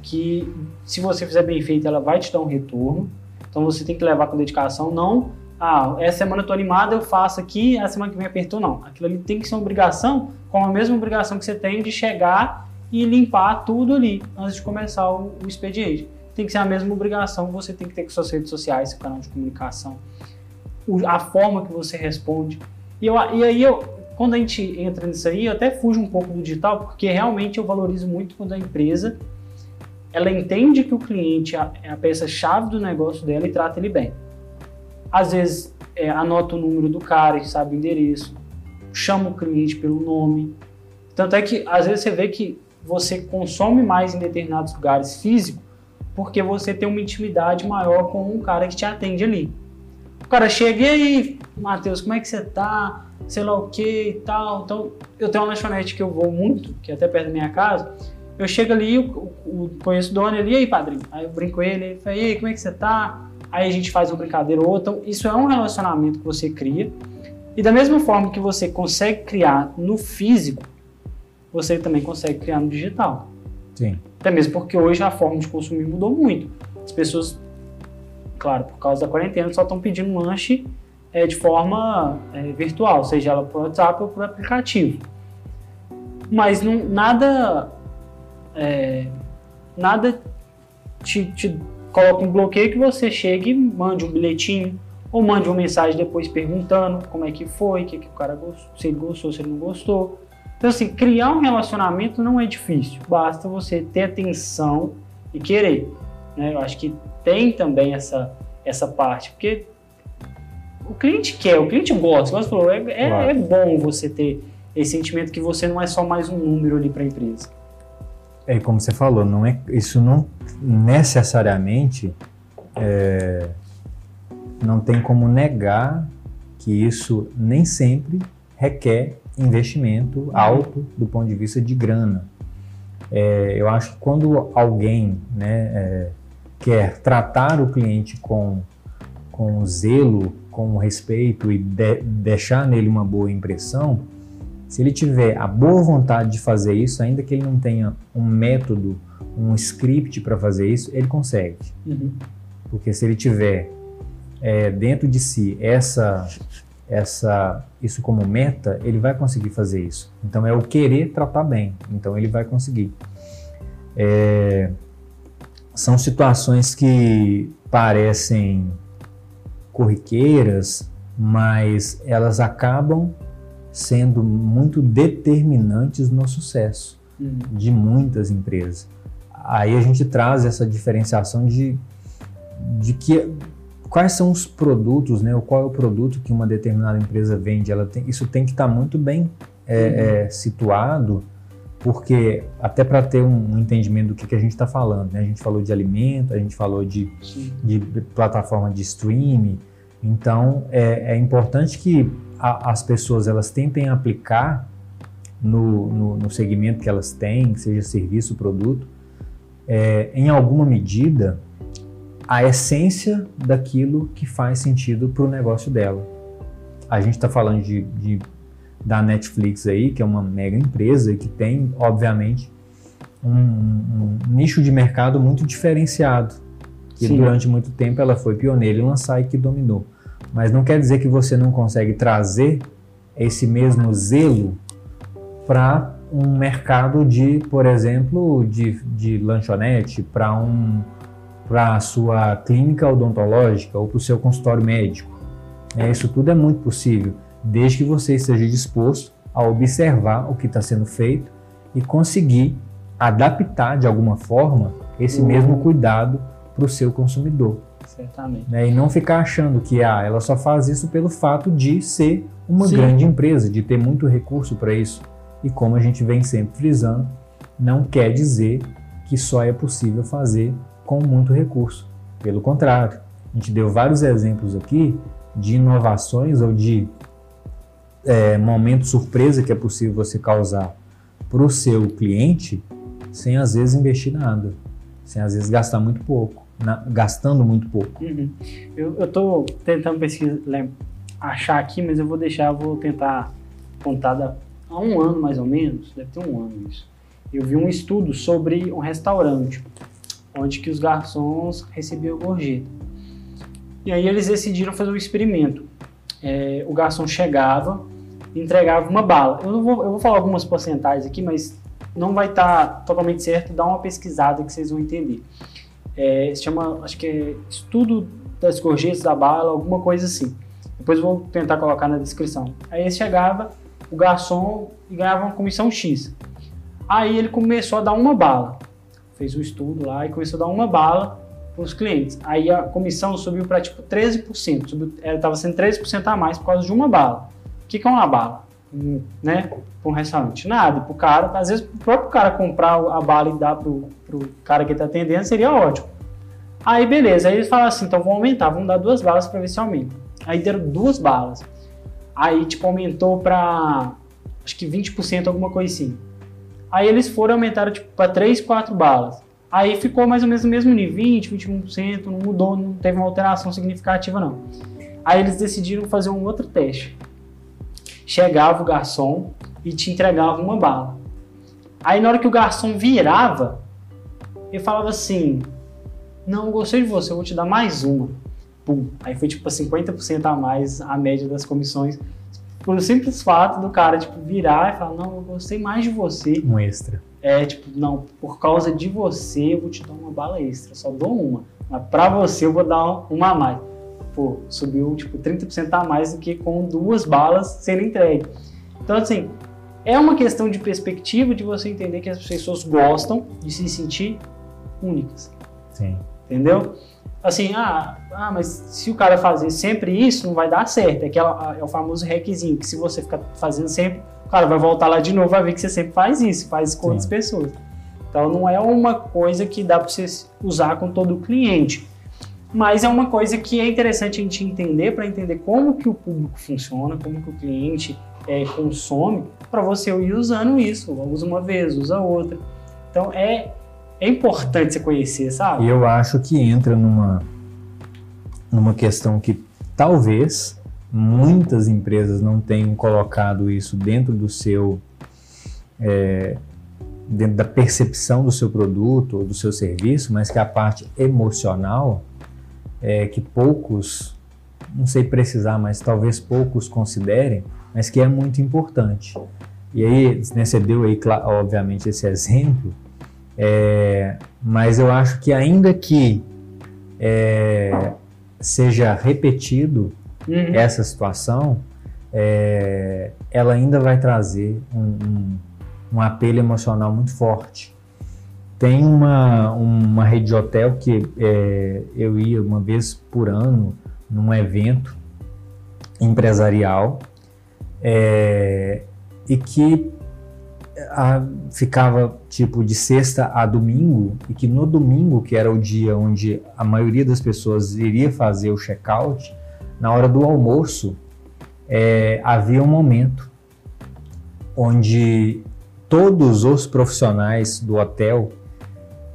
que se você fizer bem feito, ela vai te dar um retorno. Então você tem que levar com dedicação, não, ah, essa semana eu tô animado, eu faço aqui, a semana que vem apertou, não. Aquilo ali tem que ser uma obrigação, com a mesma obrigação que você tem de chegar e limpar tudo ali antes de começar o, o expediente. Tem que ser a mesma obrigação que você tem que ter com suas redes sociais, seu canal de comunicação, a forma que você responde. E, eu, e aí, eu, quando a gente entra nisso aí, eu até fujo um pouco do digital, porque realmente eu valorizo muito quando a empresa ela entende que o cliente é a peça-chave do negócio dela e trata ele bem. Às vezes, é, anota o número do cara, sabe o endereço, chama o cliente pelo nome. Tanto é que, às vezes, você vê que você consome mais em determinados lugares físicos porque você tem uma intimidade maior com um cara que te atende ali. O cara chega e aí, Matheus, como é que você tá? Sei lá o que e tal. Então, eu tenho uma lanchonete que eu vou muito, que é até perto da minha casa. Eu chego ali, eu, eu conheço o dono ali, e aí, padrinho? Aí eu brinco com ele, ele fala, e aí, como é que você tá? Aí a gente faz uma brincadeira ou outra. Então, isso é um relacionamento que você cria. E da mesma forma que você consegue criar no físico, você também consegue criar no digital. Sim. Até mesmo porque hoje a forma de consumir mudou muito. As pessoas, claro, por causa da quarentena, só estão pedindo lanche é, de forma é, virtual, seja ela por WhatsApp ou por aplicativo. Mas não, nada é, nada te, te coloca um bloqueio que você chegue mande um bilhetinho ou mande uma mensagem depois perguntando como é que foi, que, que o cara gostou, se ele gostou, se ele não gostou. Então, assim, criar um relacionamento não é difícil, basta você ter atenção e querer. Né? Eu acho que tem também essa, essa parte, porque o cliente quer, o cliente gosta, você falou, é, é, claro. é bom você ter esse sentimento que você não é só mais um número ali para a empresa. É como você falou, não é isso não necessariamente é, não tem como negar que isso nem sempre requer investimento alto do ponto de vista de grana. É, eu acho que quando alguém né, é, quer tratar o cliente com, com zelo, com respeito e de, deixar nele uma boa impressão, se ele tiver a boa vontade de fazer isso, ainda que ele não tenha um método, um script para fazer isso, ele consegue. Uhum. Porque se ele tiver é, dentro de si essa, essa, isso como meta, ele vai conseguir fazer isso. Então é o querer tratar bem. Então ele vai conseguir. É, são situações que parecem corriqueiras, mas elas acabam sendo muito determinantes no sucesso uhum. de muitas empresas. Aí a gente traz essa diferenciação de, de que quais são os produtos, né? Qual é o produto que uma determinada empresa vende? Ela tem, isso tem que estar tá muito bem é, uhum. é, situado, porque até para ter um, entendimento do que, que a gente está falando, né? A gente falou de alimento, a gente falou de, de plataforma de streaming, então é, é importante que a, as pessoas elas tentem aplicar no, no, no segmento que elas têm, seja serviço produto, é, em alguma medida, a essência daquilo que faz sentido para o negócio dela. A gente está falando de, de, da Netflix aí, que é uma mega empresa e que tem, obviamente, um, um, nicho de mercado muito diferenciado. Que Sim. durante muito tempo ela foi pioneira em lançar e que dominou. Mas não quer dizer que você não consegue trazer esse mesmo zelo para um mercado de, por exemplo, de, de lanchonete, para um, a sua clínica odontológica ou para o seu consultório médico. É, isso tudo é muito possível, desde que você esteja disposto a observar o que está sendo feito e conseguir adaptar de alguma forma esse uhum. mesmo cuidado para o seu consumidor. Certamente. Né? E não ficar achando que ah, ela só faz isso pelo fato de ser uma Sim. grande empresa, de ter muito recurso para isso. E como a gente vem sempre frisando, não quer dizer que só é possível fazer com muito recurso. Pelo contrário, a gente deu vários exemplos aqui de inovações ou de é, momento surpresa que é possível você causar para o seu cliente sem às vezes investir nada, sem às vezes gastar muito pouco, na, gastando muito pouco. Uhum. Eu estou tentando pesquisar, achar aqui, mas eu vou deixar, vou tentar contar da, há um ano mais ou menos, deve ter um ano isso. Eu vi um estudo sobre um restaurante onde que os garçons recebiam gorjeta. E aí eles decidiram fazer um experimento. É, o garçom chegava, entregava uma bala. Eu, vou, eu vou falar algumas porcentagens aqui, mas não vai estar tá totalmente certo, dá uma pesquisada que vocês vão entender. É, se chama, acho que é estudo das gorjetas da bala, alguma coisa assim. Depois vou tentar colocar na descrição. Aí ele chegava, o garçom e ganhava uma comissão X. Aí ele começou a dar uma bala. Fez um estudo lá e começou a dar uma bala para os clientes. Aí a comissão subiu para tipo 13%. Subiu, estava sendo 13% a mais por causa de uma bala. O que, que é uma bala? né, para um restaurante. Nada, para o cara, às vezes o próprio cara comprar a bala e dar para o cara que está atendendo seria ótimo. Aí beleza, aí eles falaram assim, então vamos aumentar, vamos dar duas balas para ver se aumenta. Aí deram duas balas. Aí tipo aumentou para acho que 20% alguma coisa assim. Aí eles foram aumentar tipo para 3, 4 balas. Aí ficou mais ou menos no mesmo nível, 20, 21%, não mudou, não teve uma alteração significativa não. Aí eles decidiram fazer um outro teste chegava o garçom e te entregava uma bala. Aí na hora que o garçom virava, ele falava assim: Não, gostei de você, eu vou te dar mais uma. Pum. Aí foi tipo 50% a mais a média das comissões. Por simples fato do cara tipo, virar e falar: Não, eu gostei mais de você. Um extra. É, tipo, não, por causa de você eu vou te dar uma bala extra, só dou uma. Mas pra você eu vou dar uma a mais pô, subiu tipo 30% a mais do que com duas balas sendo entregue. Então, assim, é uma questão de perspectiva de você entender que as pessoas gostam de se sentir únicas. Sim. Entendeu? Assim, ah, ah, mas se o cara fazer sempre isso, não vai dar certo. É, aquela, é o famoso requisito, que se você ficar fazendo sempre, o cara vai voltar lá de novo, vai ver que você sempre faz isso, faz com outras pessoas. Então, não é uma coisa que dá para você usar com todo o cliente mas é uma coisa que é interessante a gente entender para entender como que o público funciona, como que o cliente é, consome, para você ir usando isso. Usa uma vez, usa outra. Então é, é importante você conhecer, sabe? Eu acho que entra numa, numa questão que talvez muitas empresas não tenham colocado isso dentro do seu. É, dentro da percepção do seu produto ou do seu serviço, mas que a parte emocional é, que poucos, não sei precisar, mas talvez poucos considerem, mas que é muito importante. E aí, né, você deu aí, obviamente, esse exemplo, é, mas eu acho que ainda que é, seja repetido uhum. essa situação, é, ela ainda vai trazer um, um, um apelo emocional muito forte. Tem uma, uma rede de hotel que é, eu ia uma vez por ano num evento empresarial é, e que a, ficava tipo de sexta a domingo e que no domingo, que era o dia onde a maioria das pessoas iria fazer o check-out, na hora do almoço é, havia um momento onde todos os profissionais do hotel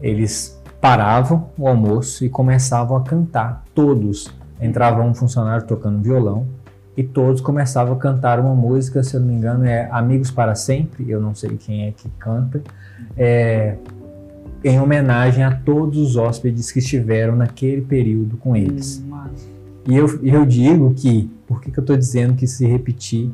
eles paravam o almoço e começavam a cantar. Todos. Entrava um funcionário tocando violão e todos começavam a cantar uma música, se eu não me engano, é Amigos para Sempre, eu não sei quem é que canta, é, em homenagem a todos os hóspedes que estiveram naquele período com eles. Hum, e eu, eu digo que, por que, que eu estou dizendo que se repetir,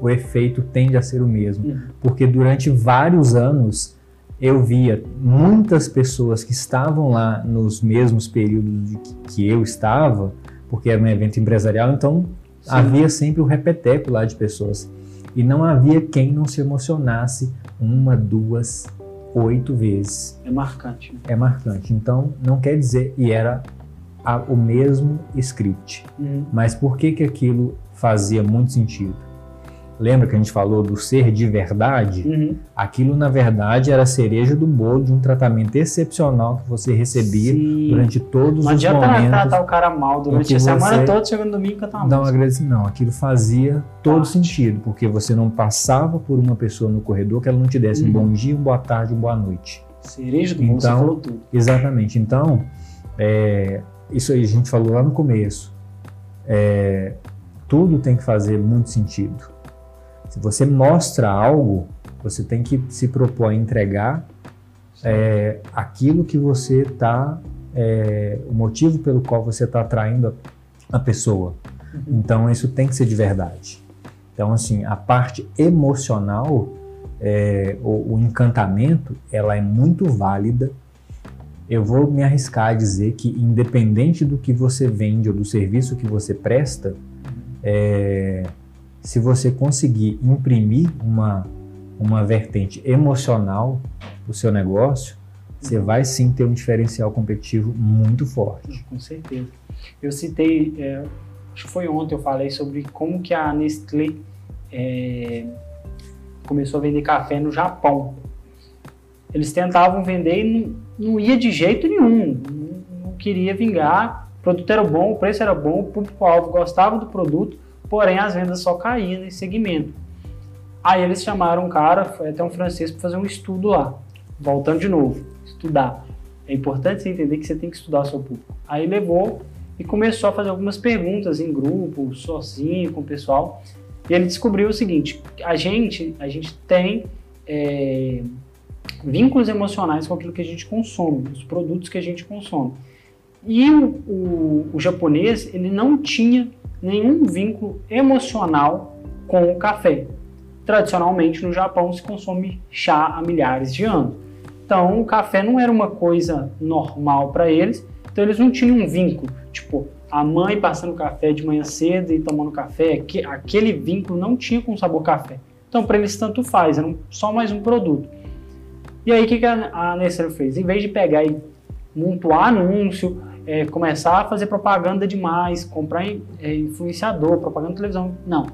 o efeito tende a ser o mesmo? Hum. Porque durante vários anos eu via muitas pessoas que estavam lá nos mesmos períodos que, que eu estava, porque era um evento empresarial, então Sim. havia sempre o repeteco lá de pessoas. E não havia quem não se emocionasse uma, duas, oito vezes. É marcante. Né? É marcante. Então, não quer dizer, e era a, o mesmo script. Uhum. Mas por que, que aquilo fazia muito sentido? Lembra que a gente falou do ser de verdade? Uhum. Aquilo, na verdade, era a cereja do bolo de um tratamento excepcional que você recebia Sim. durante todos não os momentos. Não adianta tratar o cara mal durante a semana toda, chegando domingo cantar uma Não agradece, não. Aquilo fazia todo sentido, porque você não passava por uma pessoa no corredor que ela não te desse uhum. um bom dia, um boa tarde, um boa noite. Cereja do bolo, então, você falou tudo. Exatamente. Então, é, isso aí a gente falou lá no começo. É, tudo tem que fazer muito sentido. Se você mostra algo, você tem que se propor a entregar é, aquilo que você está, é, o motivo pelo qual você está atraindo a, a pessoa. Uhum. Então isso tem que ser de verdade. Então assim, a parte emocional, é, o, o encantamento, ela é muito válida. Eu vou me arriscar a dizer que independente do que você vende ou do serviço que você presta, é, se você conseguir imprimir uma, uma vertente emocional do seu negócio, você vai sim ter um diferencial competitivo muito forte. Com certeza. Eu citei, é, acho que foi ontem eu falei sobre como que a Nestlé é, começou a vender café no Japão. Eles tentavam vender e não, não ia de jeito nenhum, não, não queria vingar, o produto era bom, o preço era bom, o público-alvo gostava do produto, porém as vendas só caíam nesse segmento. Aí eles chamaram um cara, foi até um francês, para fazer um estudo lá. Voltando de novo, estudar. É importante você entender que você tem que estudar seu público. Aí levou e começou a fazer algumas perguntas em grupo, sozinho, com o pessoal. E ele descobriu o seguinte: a gente, a gente tem é, vínculos emocionais com aquilo que a gente consome, os produtos que a gente consome. E o, o, o japonês, ele não tinha nenhum vínculo emocional com o café. Tradicionalmente no Japão se consome chá há milhares de anos. Então o café não era uma coisa normal para eles, então eles não tinham um vínculo. Tipo, a mãe passando café de manhã cedo e tomando café, aquele vínculo não tinha com o sabor café. Então para eles tanto faz, era só mais um produto. E aí o que, que a Nestlé fez? Em vez de pegar e montar anúncio, é, começar a fazer propaganda demais, comprar é, influenciador, propaganda de televisão. Não.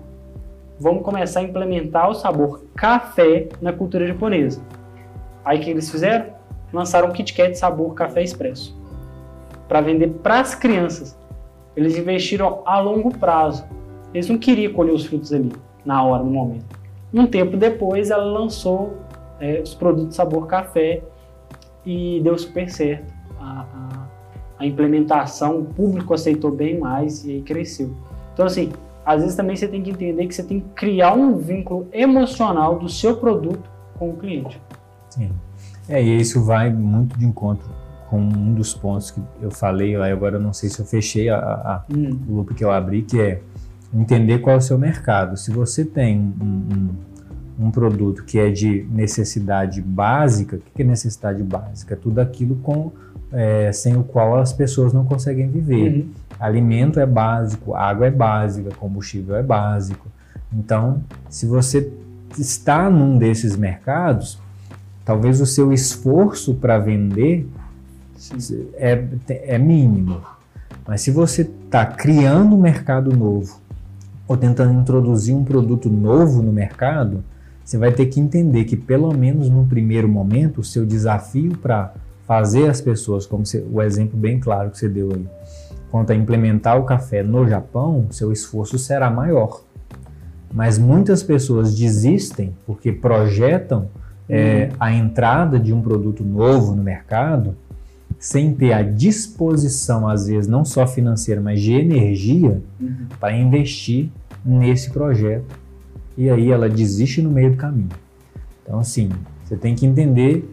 Vamos começar a implementar o sabor café na cultura japonesa. Aí o que eles fizeram? Lançaram um Kit Kat sabor café expresso para vender para as crianças. Eles investiram a longo prazo. Eles não queriam colher os frutos ali, na hora, no momento. Um tempo depois, ela lançou é, os produtos sabor café e deu super certo. A, a, a implementação, o público aceitou bem mais e aí cresceu. Então, assim, às vezes também você tem que entender que você tem que criar um vínculo emocional do seu produto com o cliente. Sim. É, e isso vai muito de encontro com um dos pontos que eu falei, agora eu não sei se eu fechei a, a, hum. o loop que eu abri, que é entender qual é o seu mercado. Se você tem um, um, um produto que é de necessidade básica, o que é necessidade básica? Tudo aquilo com é, sem o qual as pessoas não conseguem viver. Uhum. Alimento é básico, água é básica, combustível é básico. Então, se você está num desses mercados, talvez o seu esforço para vender é, é mínimo. Mas se você está criando um mercado novo ou tentando introduzir um produto novo no mercado, você vai ter que entender que, pelo menos no primeiro momento, o seu desafio para fazer as pessoas, como você, o exemplo bem claro que você deu aí, quanto a implementar o café no Japão, seu esforço será maior. Mas muitas pessoas desistem porque projetam é, a entrada de um produto novo no mercado sem ter a disposição, às vezes, não só financeira, mas de energia Uhum. para investir nesse projeto. E aí ela desiste no meio do caminho. Então, assim, você tem que entender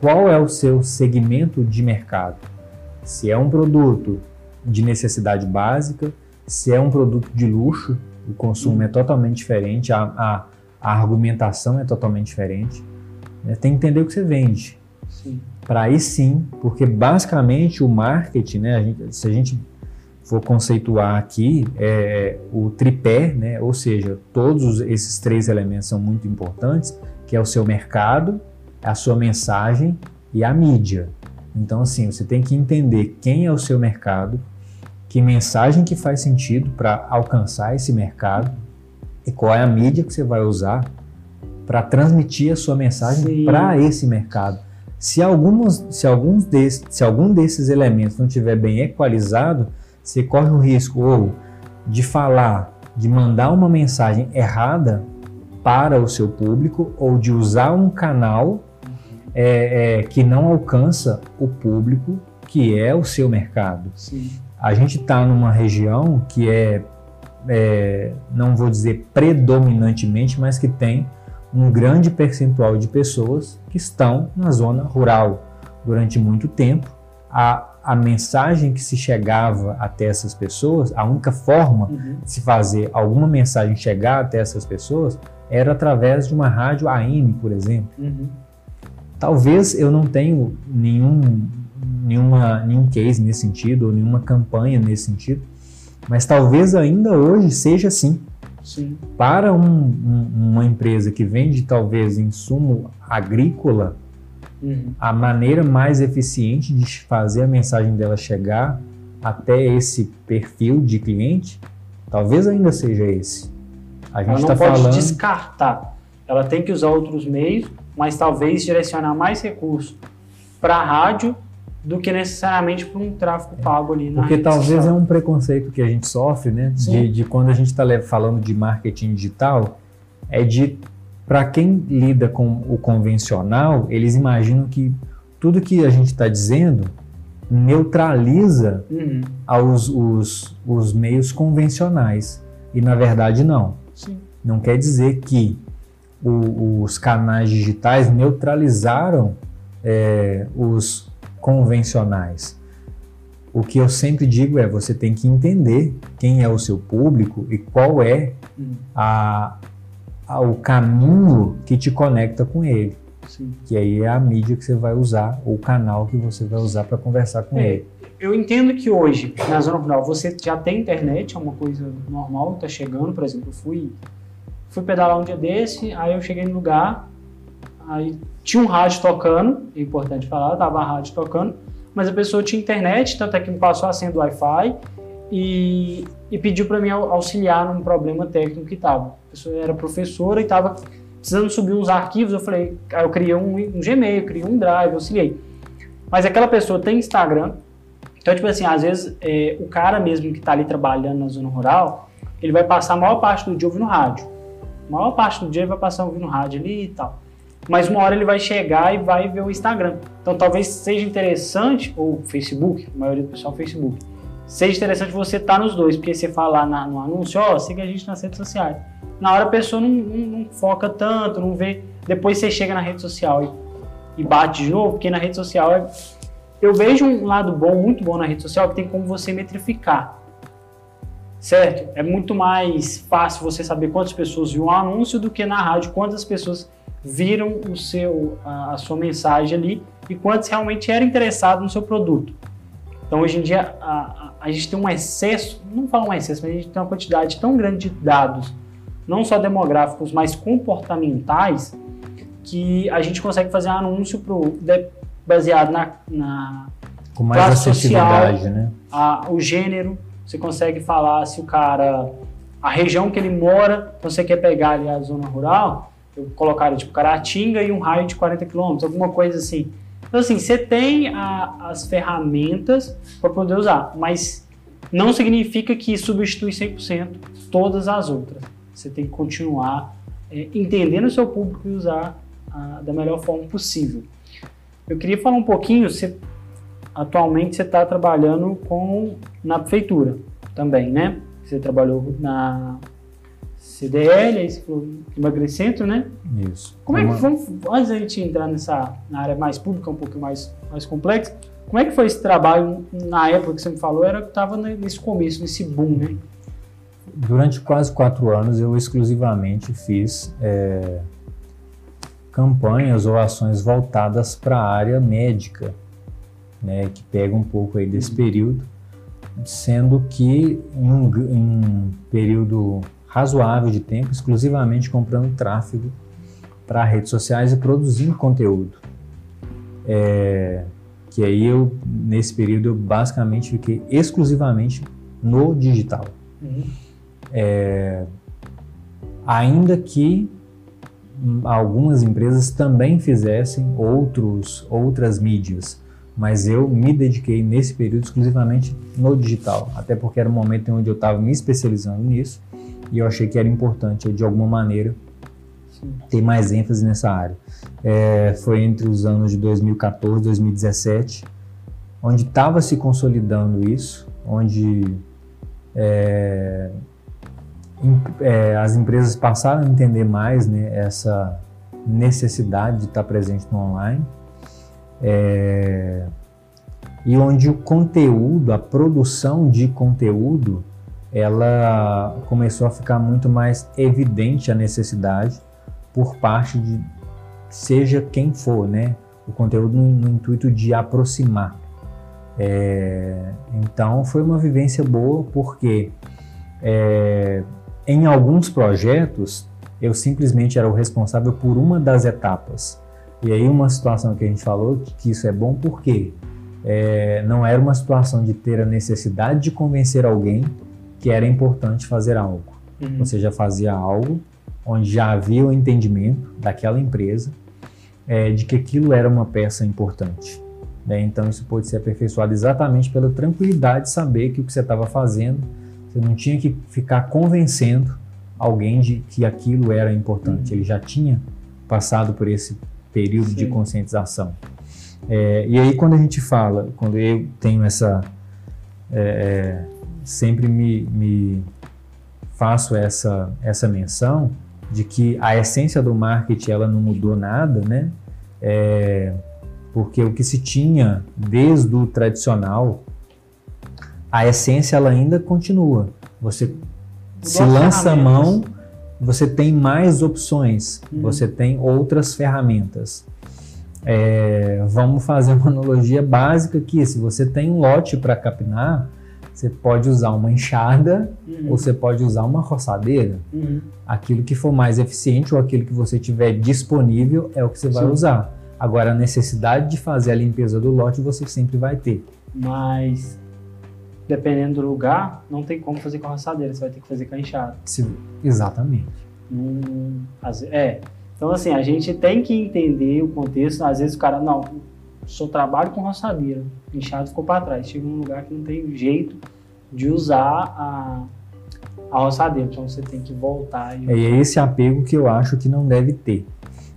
qual é o seu segmento de mercado. Se é um produto de necessidade básica, se é um produto de luxo, o consumo é totalmente diferente, a, a, a argumentação é totalmente diferente. né? Tem que entender o que você vende. Para aí sim, porque basicamente o marketing, né, a gente- se a gente for conceituar aqui, é, o tripé, né, ou seja, todos os- esses três elementos são muito importantes, que é o seu mercado, a sua mensagem e a mídia. Então, assim, você tem que entender quem é o seu mercado, que mensagem que faz sentido para alcançar esse mercado e qual é a mídia que você vai usar para transmitir a sua mensagem para esse mercado. Se, alguns, se, alguns desses, se algum desses elementos não estiver bem equalizado, você corre o risco ou de falar, de mandar uma mensagem errada para o seu público ou de usar um canal é, é, que não alcança o público que é o seu mercado. Sim. A gente está numa região que é, é, não vou dizer predominantemente, mas que tem um grande percentual de pessoas que estão na zona rural. Durante muito tempo, a, a mensagem que se chegava até essas pessoas, a única forma Uhum. de se fazer alguma mensagem chegar até essas pessoas era através de uma rádio AM, por exemplo. Uhum. Talvez eu não tenha nenhum, nenhuma, nenhum case nesse sentido, ou nenhuma campanha nesse sentido, mas talvez ainda hoje seja assim. Sim. Para um- um- uma empresa que vende talvez insumo agrícola, Uhum. a maneira mais eficiente de fazer a mensagem dela chegar até esse perfil de cliente, talvez ainda seja esse. A Ela gente não está pode falando. descartar. Ela tem que usar outros meios, mas talvez direcionar mais recursos para a rádio do que necessariamente para um tráfego pago ali na Porque talvez é social. um preconceito que a gente sofre, né? De, de quando a gente está falando de marketing digital, é de para quem lida com o convencional, eles imaginam que tudo que a gente está dizendo neutraliza Uhum. aos, os, os meios convencionais. E na verdade não. Sim. Não quer dizer que o- os canais digitais neutralizaram é, os convencionais. O que eu sempre digo é: você tem que entender quem é o seu público e qual é Uhum. a, a- o caminho que te conecta com ele. Sim. Que aí é a mídia que você vai usar, ou o canal que você vai usar para conversar com É, ele. Eu entendo que hoje, na zona rural, você já tem internet, é uma coisa normal, tá chegando. Por exemplo, eu fui, fui pedalar um dia desse, aí eu cheguei no lugar, aí tinha um rádio tocando, é importante falar, tava a rádio tocando, mas a pessoa tinha internet, tanto é que me passou a senha do Wi-Fi e, e pediu para mim au- auxiliar num problema técnico que tava. A pessoa era professora e tava precisando subir uns arquivos, eu falei, aí eu criei um, um Gmail, criei um Drive, auxiliei. Mas aquela pessoa tem Instagram, então, tipo assim, às vezes é, o cara mesmo que está ali trabalhando na zona rural, ele vai passar a maior parte do dia ouvindo rádio. A maior parte do dia ele vai passar ouvindo rádio ali e tal. Mas uma hora ele vai chegar e vai ver o Instagram. Então talvez seja interessante, ou Facebook, a maioria do pessoal é Facebook, seja interessante você estar nos dois, porque você falar na- no anúncio, ó, siga a gente nas redes sociais. Na hora a pessoa não, não- não foca tanto, não vê. Depois você chega na rede social e, e bate de novo, porque na rede social é eu vejo um lado bom, muito bom na rede social, que tem como você metrificar. Certo? É muito mais fácil você saber quantas pessoas viram o anúncio do que na rádio, quantas pessoas viram o seu, a, sua mensagem ali e quantos realmente eram interessados no seu produto. Então, hoje em dia, a, a, a gente tem um excesso, não falo um excesso, mas a gente tem uma quantidade tão grande de dados, não só demográficos, mas comportamentais, que a gente consegue fazer anúncio pro, de- baseado na, na Com mais classe acessibilidade, né? a- o gênero, você consegue falar se o cara, a região que ele mora, então você quer pegar ali a zona rural, eu colocaria tipo Caratinga e um raio de 40 quilômetros, alguma coisa assim. Então assim, você tem a- as ferramentas para poder usar, mas não significa que substitui 100% todas as outras. você tem que continuar é, entendendo o seu público e usar a, da melhor forma possível. Eu queria falar um pouquinho, você, atualmente você está trabalhando com na prefeitura também, né? Você trabalhou na CDL, aí você falou emagrecentro, né? Isso. Como é que foi, antes da gente entrar nessa na área mais pública, um pouco mais, mais complexa, como é que foi esse trabalho na época que você me falou? Era que estava nesse começo, nesse boom, né? Durante quase quatro anos eu exclusivamente fiz é, campanhas ou ações voltadas para a área médica, né, que pega um pouco aí desse período, sendo que em um, um período razoável de tempo, exclusivamente comprando tráfego para redes sociais e produzindo conteúdo. É, que aí eu, nesse período, eu basicamente fiquei exclusivamente no digital. Uhum. É, ainda que algumas empresas também fizessem outros, outras mídias, mas eu me dediquei nesse período exclusivamente no digital, até porque era um momento em onde eu estava me especializando nisso e eu achei que era importante, de alguma maneira, ter mais ênfase nessa área. É, foi entre os anos de 2014 e 2017, onde estava se consolidando isso, onde é, é, as empresas passaram a entender mais né, essa necessidade de estar presente no online. É, e onde o conteúdo, a produção de conteúdo, ela começou a ficar muito mais evidente a necessidade por parte de seja quem for, né? O conteúdo no, no intuito de aproximar. É, então foi uma vivência boa porque é, em alguns projetos, eu simplesmente era o responsável por uma das etapas. E aí uma situação que a gente falou que isso é bom porque é, não era uma situação de ter a necessidade de convencer alguém que era importante fazer algo. Uhum. Você já fazia algo onde já havia o entendimento daquela empresa é, de que aquilo era uma peça importante. Né? Então isso pode ser aperfeiçoado exatamente pela tranquilidade de saber que o que você estava fazendo você não tinha que ficar convencendo alguém de que aquilo era importante. Ele já tinha passado por esse período Sim. de conscientização. É, e aí quando a gente fala, quando eu tenho essa, é, é, sempre me, me, faço essa essa menção de que a essência do marketing ela não mudou nada, né? É, porque o que se tinha desde o tradicional a essência ela ainda continua. Você se lança a mão, você tem mais opções, uhum. você tem outras ferramentas. É, vamos fazer uma analogia básica aqui. Se você tem um lote para capinar, você pode usar uma enxada uhum. ou você pode usar uma roçadeira. Uhum. Aquilo que for mais eficiente ou aquilo que você tiver disponível é o que você vai Sim. usar. Agora, a necessidade de fazer a limpeza do lote você sempre vai ter. Mas dependendo do lugar, não tem como fazer com a roçadeira, você vai ter que fazer com a enxada. Sim, exatamente. Hum, é. Então, assim, a gente tem que entender o contexto. Às vezes o cara, não, só trabalho com roçadeira, enxada ficou para trás. Chega num lugar que não tem jeito de usar a, a roçadeira, então você tem que voltar. E... É esse apego que eu acho que não deve ter.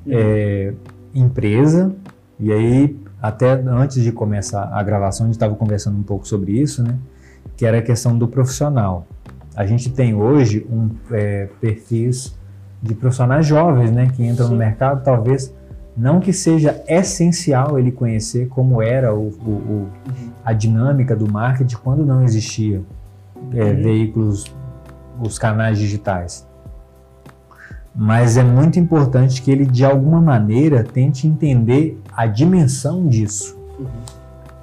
Uhum. É, empresa, e aí até antes de começar a gravação, a gente estava conversando um pouco sobre isso, né? Que era a questão do profissional. A gente tem hoje um é, perfis de profissionais jovens, né, que entram Sim. no mercado, talvez não que seja essencial ele conhecer como era o, o, o uhum. a dinâmica do marketing quando não existia é, uhum. veículos, os canais digitais. Mas é muito importante que ele, de alguma maneira, tente entender a dimensão disso. Uhum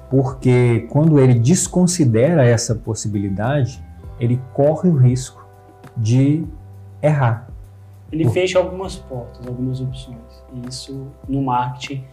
porque quando ele desconsidera essa possibilidade, ele corre o risco de errar. Ele Por... fecha algumas portas, algumas opções. E isso no marketing.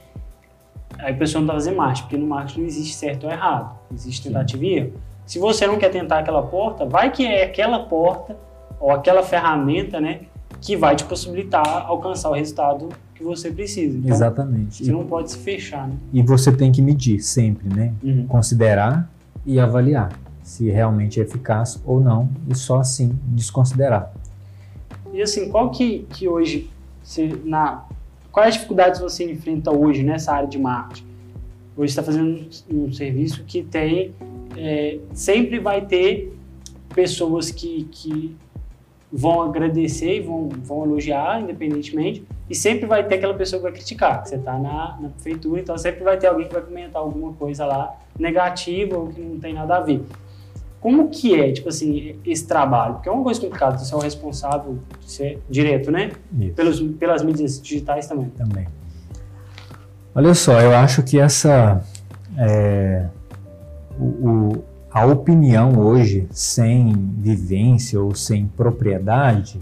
Aí a pessoa não está fazendo marketing, porque no marketing não existe certo ou errado, existe tentativa e erro. Se você não quer tentar aquela porta, vai que é aquela porta ou aquela ferramenta, né, que vai te possibilitar alcançar o resultado que você precisa. Então, Exatamente. Você e, não pode se fechar, né? E você tem que medir sempre, né? Uhum. Considerar e avaliar se realmente é eficaz ou não, e só assim desconsiderar. E assim, qual que, que hoje, você, na, quais dificuldades você enfrenta hoje nessa área de marketing? Hoje está fazendo um, um, serviço que tem, é, sempre vai ter pessoas que, que vão agradecer e vão, vão elogiar, independentemente, e sempre vai ter aquela pessoa que vai criticar. Você está na, na prefeitura, então sempre vai ter alguém que vai comentar alguma coisa lá negativa ou que não tem nada a ver. Como que é, tipo assim, esse trabalho? Porque é uma coisa complicada, você é o responsável, você é direto, né? Pelos, pelas mídias digitais também. Também. Olha só, eu acho que essa... É, o, o, a opinião hoje, sem vivência ou sem propriedade,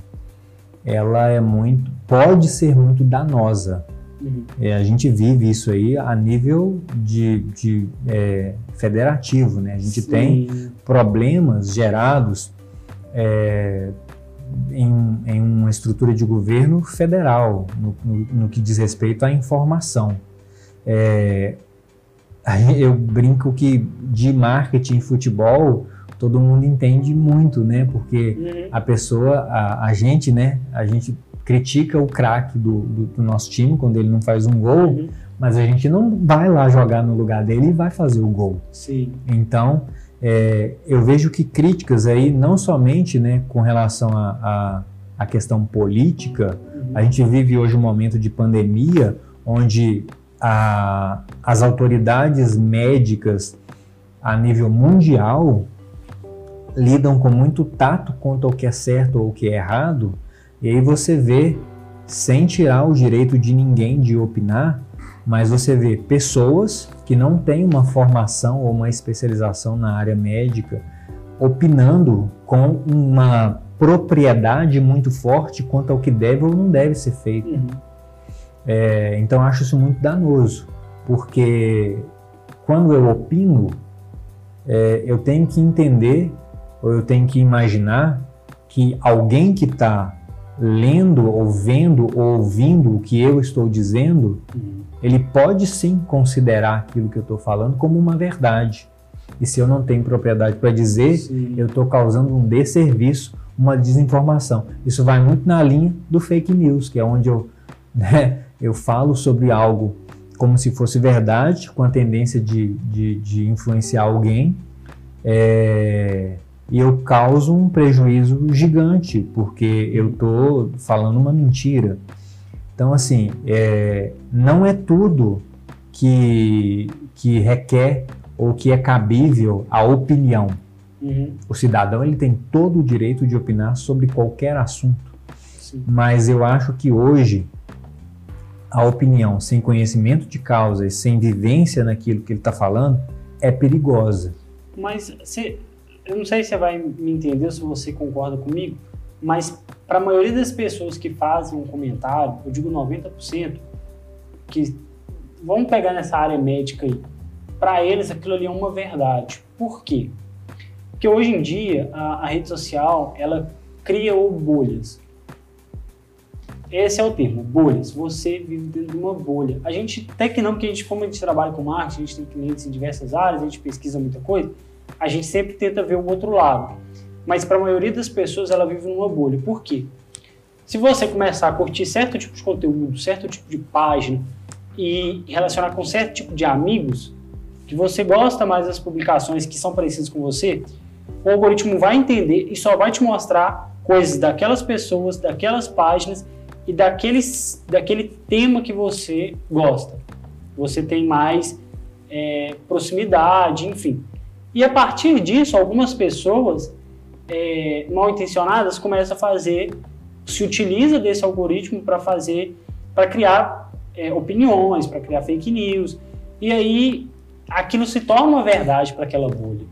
ela é muito, pode ser muito danosa. Uhum. É, a gente vive isso aí a nível de, de é, federativo, né? A gente Sim. tem problemas gerados é, em, em, uma estrutura de governo federal, no, no, no que diz respeito à informação. É, eu brinco que de marketing futebol todo mundo entende muito, né? Porque uhum. a pessoa, a, a, gente, né? A gente critica o craque do, do, do, nosso time quando ele não faz um gol, uhum. mas a gente não vai lá jogar no lugar dele e vai fazer o gol. Sim. Então, é, eu vejo que críticas aí, não somente né, com relação à a, a, questão política, uhum. a gente vive hoje um momento de pandemia onde a, as autoridades médicas a nível mundial lidam com muito tato quanto ao que é certo ou o que é errado, e aí você vê, sem tirar o direito de ninguém de opinar, mas você vê pessoas que não têm uma formação ou uma especialização na área médica opinando com uma propriedade muito forte quanto ao que deve ou não deve ser feito. Uhum. É, então acho isso muito danoso, porque quando eu opino, é, eu tenho que entender ou eu tenho que imaginar que alguém que está lendo ou vendo ou ouvindo o que eu estou dizendo, uhum. ele pode sim considerar aquilo que eu estou falando como uma verdade. E se eu não tenho propriedade para dizer, sim. eu estou causando um desserviço, uma desinformação. Isso vai muito na linha do fake news, que é onde eu, né, eu falo sobre algo como se fosse verdade, com a tendência de, de, de influenciar alguém. É, e eu causo um prejuízo gigante, porque eu estou falando uma mentira. Então, assim, é, não é tudo que, que requer ou que é cabível a opinião. Uhum. O cidadão ele tem todo o direito de opinar sobre qualquer assunto. Sim. Mas eu acho que hoje a opinião sem conhecimento de causa e sem vivência naquilo que ele está falando é perigosa. Mas você eu não sei se você vai me entender, se você concorda comigo, mas para a maioria das pessoas que fazem um comentário, eu digo 90%, que vão pegar nessa área médica aí, para eles aquilo ali é uma verdade. Por quê? Porque hoje em dia a, a rede social ela cria bolhas. Esse é o termo, bolhas. Você vive dentro de uma bolha. A gente, até que não, porque a gente, como a gente trabalha com marketing, a gente tem clientes em diversas áreas, a gente pesquisa muita coisa, a gente sempre tenta ver o outro lado. Mas para a maioria das pessoas, ela vive numa bolha. Por quê? Se você começar a curtir certo tipo de conteúdo, certo tipo de página e relacionar com certo tipo de amigos, que você gosta mais das publicações que são parecidas com você, o algoritmo vai entender e só vai te mostrar coisas daquelas pessoas, daquelas páginas e daqueles, daquele tema que você gosta. Você tem mais é, proximidade, enfim. E a partir disso, algumas pessoas é, mal intencionadas começam a fazer, se utiliza desse algoritmo para fazer, para criar é, opiniões, para criar fake news. E aí aquilo se torna uma verdade para aquela bolha.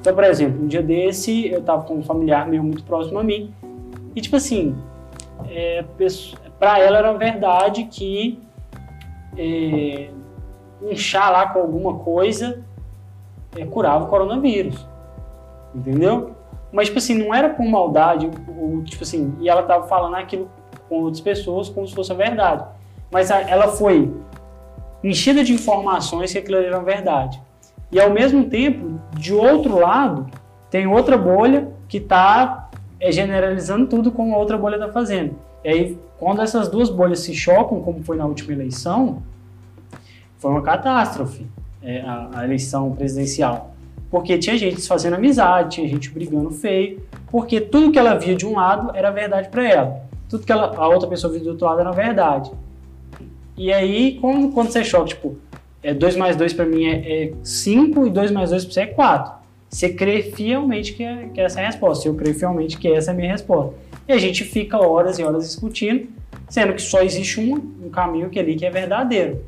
Então, por exemplo, um dia desse eu estava com um familiar meu muito próximo a mim e tipo assim, é, para ela era verdade que é, um chá lá com alguma coisa é, curava o coronavírus. Entendeu? Mas, tipo assim, não era por maldade, ou, tipo assim, e ela tava falando aquilo com outras pessoas como se fosse a verdade. Mas a, ela foi enchida de informações que aquilo era verdade. E ao mesmo tempo, de outro lado, tem outra bolha que está é generalizando tudo como a outra bolha está fazendo. E aí, quando essas duas bolhas se chocam, como foi na última eleição, foi uma catástrofe é, a, a, eleição presidencial. Porque tinha gente fazendo amizade, tinha gente brigando feio, porque tudo que ela via de um lado era verdade para ela. Tudo que ela, a outra pessoa via do outro lado era verdade. E aí, quando, quando você choca, tipo, 2 é, mais 2 para mim é 5 é e 2 mais 2 para você é 4. Você crê fielmente que, é, que essa é a resposta. Eu creio fielmente que essa é a minha resposta. E a gente fica horas e horas discutindo, sendo que só existe um, um caminho que ali que é verdadeiro.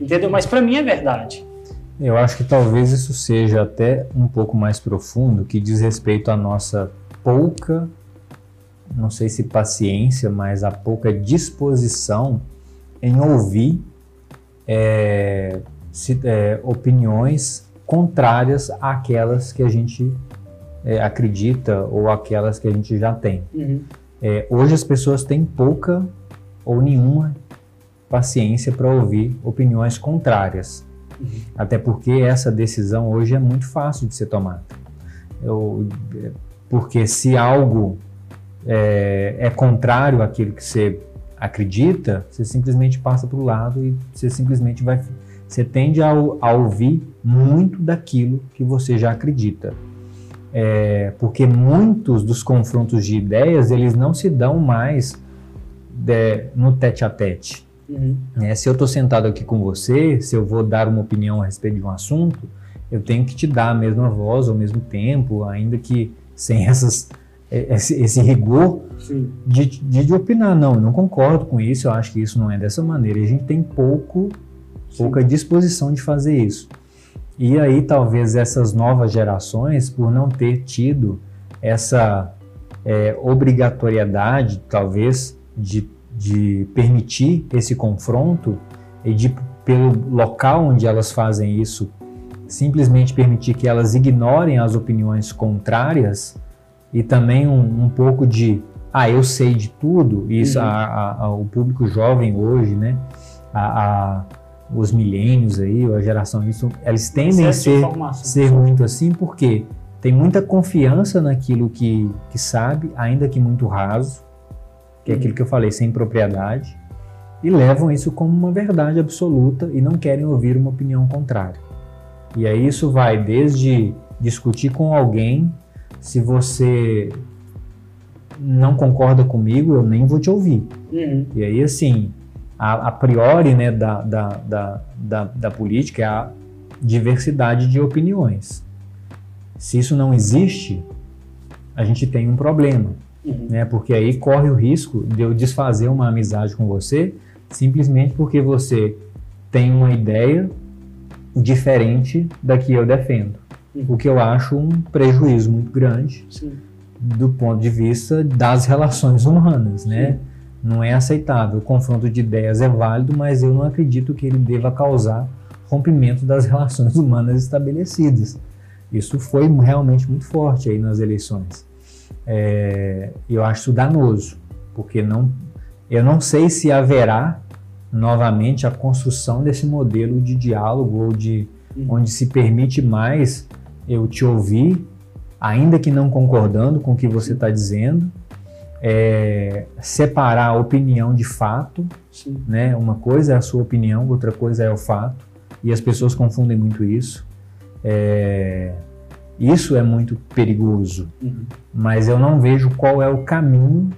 Entendeu? Mas para mim é verdade. Eu acho que talvez isso seja até um pouco mais profundo, que diz respeito à nossa pouca, não sei se paciência, mas a pouca disposição em ouvir é, se, é, opiniões contrárias àquelas que a gente é, acredita ou aquelas que a gente já tem. Uhum. É, hoje as pessoas têm pouca ou nenhuma paciência para ouvir opiniões contrárias. Uhum. Até porque essa decisão hoje é muito fácil de ser tomada. Eu, porque se algo é, é contrário àquilo que você acredita, você simplesmente passa para o lado e você simplesmente vai. Você tende a, a ouvir muito daquilo que você já acredita é, porque muitos dos confrontos de ideias eles não se dão mais de, no tete a tete. Uhum. É, se eu estou sentado aqui com você, se eu vou dar uma opinião a respeito de um assunto, eu tenho que te dar a mesma voz ao mesmo tempo, ainda que sem essas, é, esse, esse rigor de, de, de, opinar. Não, eu não concordo com isso, eu acho que isso não é dessa maneira. A gente tem pouco, pouca disposição de fazer isso. E aí talvez essas novas gerações, por não ter tido essa é, obrigatoriedade, talvez, de, de permitir esse confronto e de, pelo local onde elas fazem isso, simplesmente permitir que elas ignorem as opiniões contrárias e também um, um pouco de, ah, eu sei de tudo, isso uhum. a, a, a, o público jovem hoje, né, a os milênios aí, ou a geração isso, eles tendem a ser, ser muito assim porque tem muita confiança naquilo que, que sabe, ainda que muito raso, que é aquilo que eu falei, sem propriedade, e levam isso como uma verdade absoluta e não querem ouvir uma opinião contrária. E aí isso vai desde discutir com alguém, se você não concorda comigo, eu nem vou te ouvir. Uhum. E aí, assim, a, a priori né, da, da, da, da, da política é a diversidade de opiniões. Se isso não existe, a gente tem um problema, uhum. né? Porque aí corre o risco de eu desfazer uma amizade com você simplesmente porque você tem uma ideia diferente da que eu defendo. Uhum. O que eu acho um prejuízo muito grande Sim. do ponto de vista das relações humanas, né? Sim não é aceitável. O confronto de ideias é válido, mas eu não acredito que ele deva causar rompimento das relações humanas estabelecidas. Isso foi realmente muito forte aí nas eleições. É, eu acho isso danoso, porque não, eu não sei se haverá novamente a construção desse modelo de diálogo ou de uhum. onde se permite mais eu te ouvir, ainda que não concordando com o que você está dizendo, é, separar a opinião de fato, Sim. né? Uma coisa é a sua opinião, outra coisa é o fato, e as pessoas confundem muito isso. É, isso é muito perigoso, uhum. mas eu não vejo qual é o caminho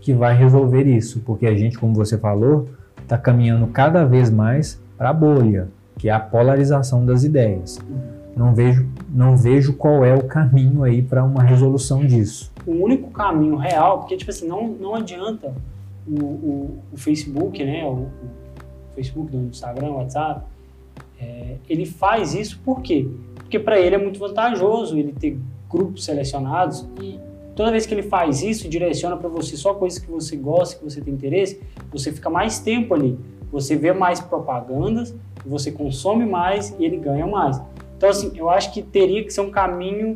que vai resolver isso, porque a gente, como você falou, está caminhando cada vez mais para a bolha, que é a polarização das ideias. Uhum. Não vejo, não vejo qual é o caminho aí para uma resolução disso. O único caminho real, porque tipo assim, não, não adianta o, o, o Facebook, né, o, o, Facebook do Instagram, WhatsApp, é, ele faz isso por quê? Porque para ele é muito vantajoso ele ter grupos selecionados e toda vez que ele faz isso, direciona para você só coisas que você gosta, que você tem interesse, você fica mais tempo ali, você vê mais propagandas, você consome mais e ele ganha mais. Então, assim, eu acho que teria que ser um caminho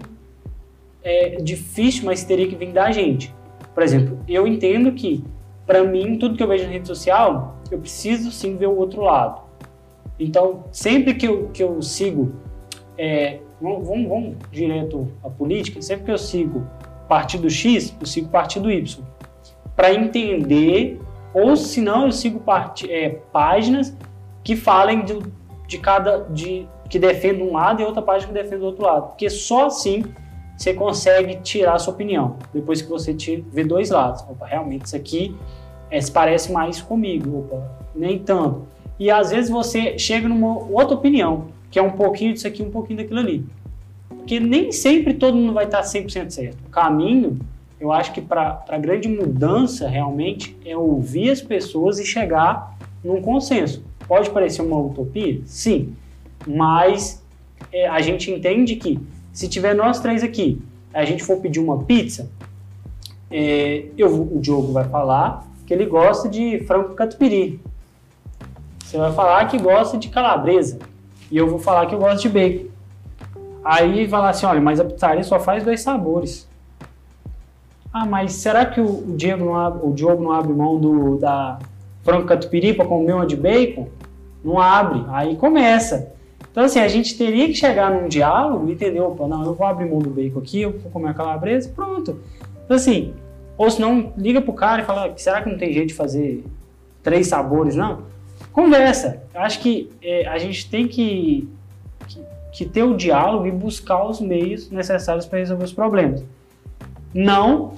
é, difícil, mas teria que vir da gente. Por exemplo, eu entendo que, para mim, tudo que eu vejo na rede social, eu preciso sim ver o outro lado. Então, sempre que eu, que eu sigo, é, vamos, vamos, vamos direto à política, sempre que eu sigo partido X, eu sigo partido Y. Para entender, ou se não, eu sigo é, páginas que falem de, de cada. De, que defendem um lado e outra página que defende o outro lado. Porque só assim você consegue tirar a sua opinião. Depois que você vê dois lados. Opa, realmente isso aqui é, se parece mais comigo. Opa, nem tanto. E às vezes você chega numa outra opinião, que é um pouquinho disso aqui, um pouquinho daquilo ali. Porque nem sempre todo mundo vai estar 100% certo. O caminho, eu acho que para a grande mudança realmente é ouvir as pessoas e chegar num consenso. Pode parecer uma utopia? Sim. Mas é, a gente entende que se tiver nós três aqui, a gente for pedir uma pizza, é, eu, o Diogo vai falar que ele gosta de frango catupiry. Você vai falar que gosta de calabresa. E eu vou falar que eu gosto de bacon. Aí vai lá assim, olha, mas a pizzaria só faz dois sabores. Ah, mas será que o Diego não abre, o Diogo não abre mão do, da frango catupiry para comer uma de bacon? Não abre. Aí começa. Então, assim, a gente teria que chegar num diálogo e entender, opa, não, eu vou abrir mão do bacon aqui, eu vou comer a calabresa, pronto. Então, assim, ou se não, liga pro cara e fala, será que não tem jeito de fazer três sabores, não? Conversa. Eu acho que é, a gente tem que, que, que, ter o diálogo e buscar os meios necessários para resolver os problemas. Não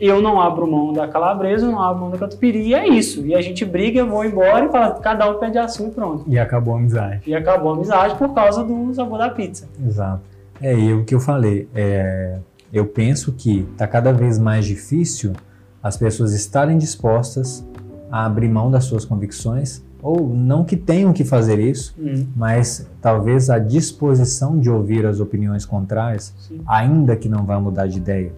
eu não abro mão da calabresa, eu não abro mão da catupiry, e é isso. E a gente briga, eu vou embora e fala, cada um pede assunto e pronto. E acabou a amizade. E acabou a amizade por causa do sabor da pizza. Exato. É, e o que eu falei, é, eu penso que está cada vez mais difícil as pessoas estarem dispostas a abrir mão das suas convicções, ou não que tenham que fazer isso, uhum. mas talvez a disposição de ouvir as opiniões contrárias, Sim. ainda que não vá mudar de ideia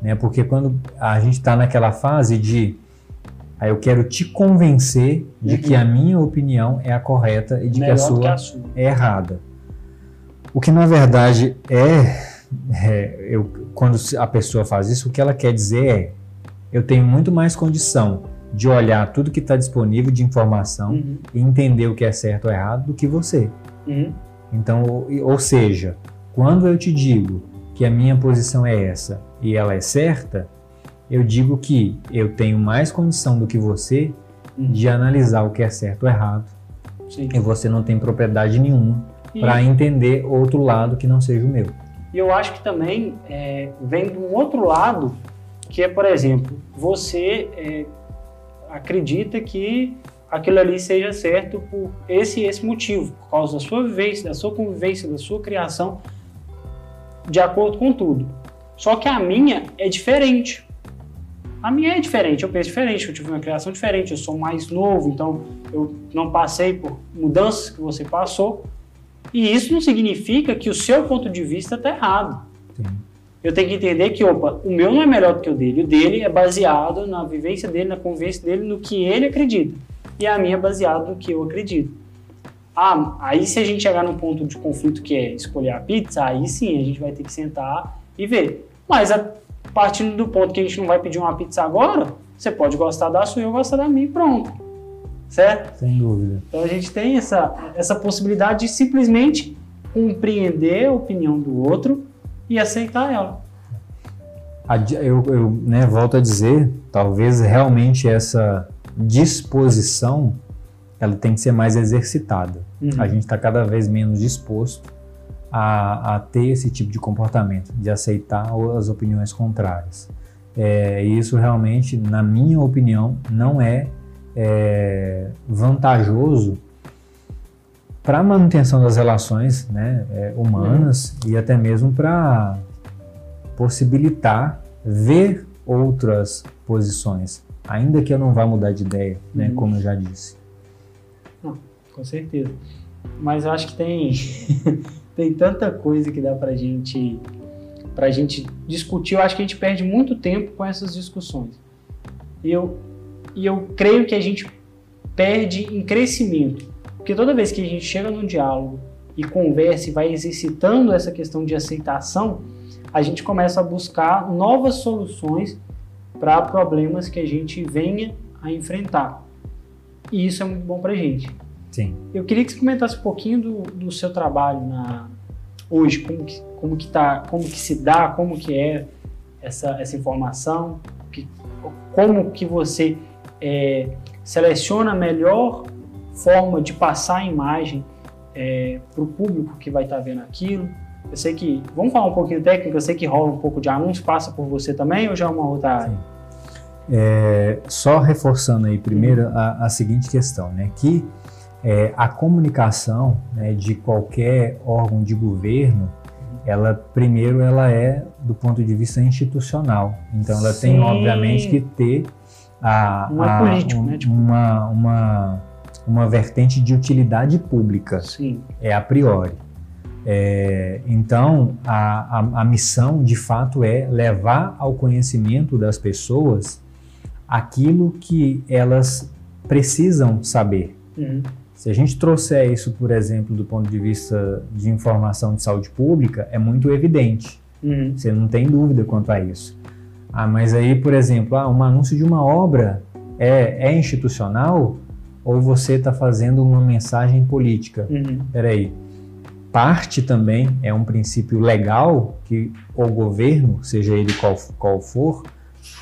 né? Porque quando a gente está naquela fase de aí eu quero te convencer de uhum. que a minha opinião é a correta e de que a, sua que a sua é errada. O que na verdade é, é eu, quando a pessoa faz isso, o que ela quer dizer é eu tenho muito mais condição de olhar tudo que está disponível de informação uhum. e entender o que é certo ou errado do que você. Uhum. Então, ou, ou seja, quando eu te digo que a minha posição é essa e ela é certa, eu digo que eu tenho mais condição do que você uhum. de analisar o que é certo ou errado. Sim. E você não tem propriedade nenhuma para entender outro lado que não seja o meu. E eu acho que também é, vem de um outro lado, que é, por exemplo, você é, acredita que aquilo ali seja certo por esse e esse motivo, por causa da sua vivência, da sua convivência, da sua criação de acordo com tudo. Só que a minha é diferente. A minha é diferente, eu penso diferente, eu tive uma criação diferente, eu sou mais novo, então eu não passei por mudanças que você passou. E isso não significa que o seu ponto de vista está errado. Sim. Eu tenho que entender que, opa, o meu não é melhor do que o dele. O dele é baseado na vivência dele, na convivência dele, no que ele acredita. E a minha é baseada no que eu acredito. Ah, aí se a gente chegar num ponto de conflito que é escolher a pizza, aí sim a gente vai ter que sentar e ver. Mas a partir do ponto que a gente não vai pedir uma pizza agora, você pode gostar da sua e eu gostar da minha e pronto. Certo? Sem dúvida. Então a gente tem essa, essa possibilidade de simplesmente compreender a opinião do outro e aceitar ela. Eu, eu né, volto a dizer, talvez realmente essa disposição ela tem que ser mais exercitada. Uhum. A gente está cada vez menos disposto a, a, ter esse tipo de comportamento, de aceitar as opiniões contrárias. É, isso realmente, na minha opinião, não é, é vantajoso para a manutenção das relações né, é, humanas uhum. e até mesmo para possibilitar ver outras posições, ainda que eu não vá mudar de ideia, né, uhum. como eu já disse com certeza. Mas eu acho que tem, tem tanta coisa que dá pra gente, pra gente discutir. Eu acho que a gente perde muito tempo com essas discussões. E eu, e eu creio que a gente perde em crescimento. Porque toda vez que a gente chega num diálogo e conversa e vai exercitando essa questão de aceitação, a gente começa a buscar novas soluções para problemas que a gente venha a enfrentar. E isso é muito bom para a gente. Sim. Eu queria que você comentasse um pouquinho do, do seu trabalho na, hoje, como que, como que tá, como que se dá, como que é, essa, essa informação? Que, como que você é, seleciona a melhor forma de passar a imagem é, para o público que vai estar tá vendo aquilo? Eu sei que, vamos falar um pouquinho técnico, eu sei que rola um pouco de anúncio, passa por você também ou já é uma outra área? É, só reforçando aí primeiro a, a, seguinte questão, né, que é, a comunicação né, de qualquer órgão de governo, ela primeiro ela é do ponto de vista institucional, então ela Sim. tem obviamente que ter a, é a, político, um, né? Tipo... uma, uma, uma vertente de utilidade pública, Sim. é a priori. É, então, a, a, a, missão de fato é levar ao conhecimento das pessoas aquilo que elas precisam saber. Uhum. Se a gente trouxer isso, por exemplo, do ponto de vista de informação de saúde pública, é muito evidente. Uhum. Você não tem dúvida quanto a isso. Ah, mas aí, por exemplo, ah, um anúncio de uma obra é, é institucional ou você está fazendo uma mensagem política? Uhum. Peraí. Parte também é um princípio legal que o governo, seja ele qual, qual for,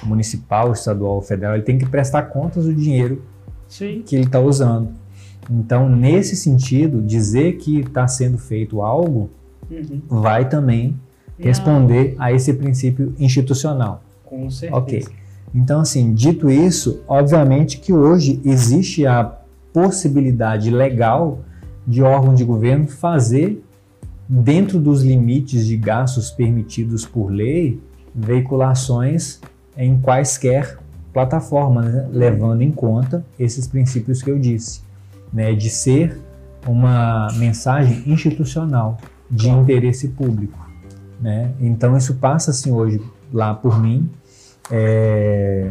municipal, estadual ou federal, ele tem que prestar contas do dinheiro Sim. que ele está usando. Então, nesse sentido, dizer que está sendo feito algo uhum. vai também responder Não. a esse princípio institucional. Com certeza. Ok. Então, assim, dito isso, obviamente que hoje existe a possibilidade legal de órgão de governo fazer, dentro dos limites de gastos permitidos por lei, veiculações em quaisquer plataformas, né? levando em conta esses princípios que eu disse, né? de ser uma mensagem institucional de interesse público. Né? Então, isso passa assim hoje lá por mim, é,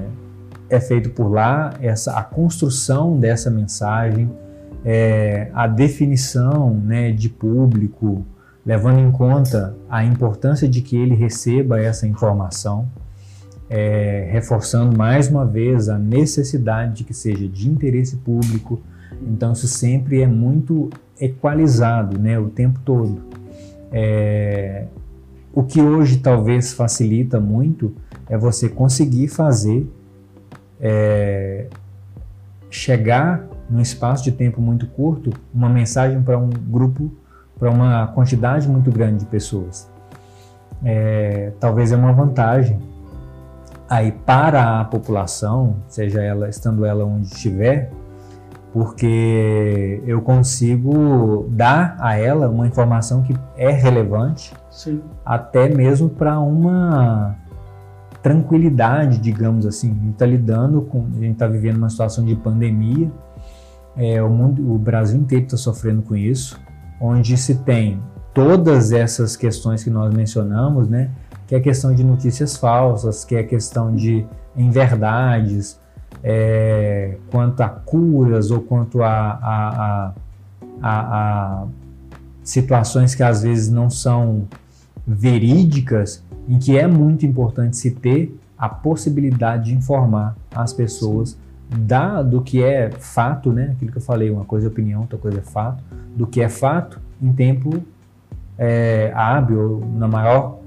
é feito por lá essa a construção dessa mensagem, é, a definição né, de público, levando em conta a importância de que ele receba essa informação, é, reforçando mais uma vez a necessidade de que seja de interesse público. Então isso sempre é muito equalizado, né, o tempo todo. É, o que hoje talvez facilita muito é você conseguir fazer é, chegar num espaço de tempo muito curto uma mensagem para um grupo, para uma quantidade muito grande de pessoas. É, talvez é uma vantagem aí para a população, seja ela estando ela onde estiver, porque eu consigo dar a ela uma informação que é relevante, Sim. até mesmo para uma tranquilidade, digamos assim. A gente está lidando com, a gente está vivendo uma situação de pandemia, é, o mundo, o Brasil inteiro está sofrendo com isso, onde se tem todas essas questões que nós mencionamos, né? Que é a questão de notícias falsas, que é a questão de inverdades, é, quanto a curas ou quanto a, a, a, a, situações que às vezes não são verídicas, em que é muito importante se ter a possibilidade de informar as pessoas da, do que é fato, né? Aquilo que eu falei, uma coisa é opinião, outra coisa é fato, do que é fato em tempo é, hábil, na maior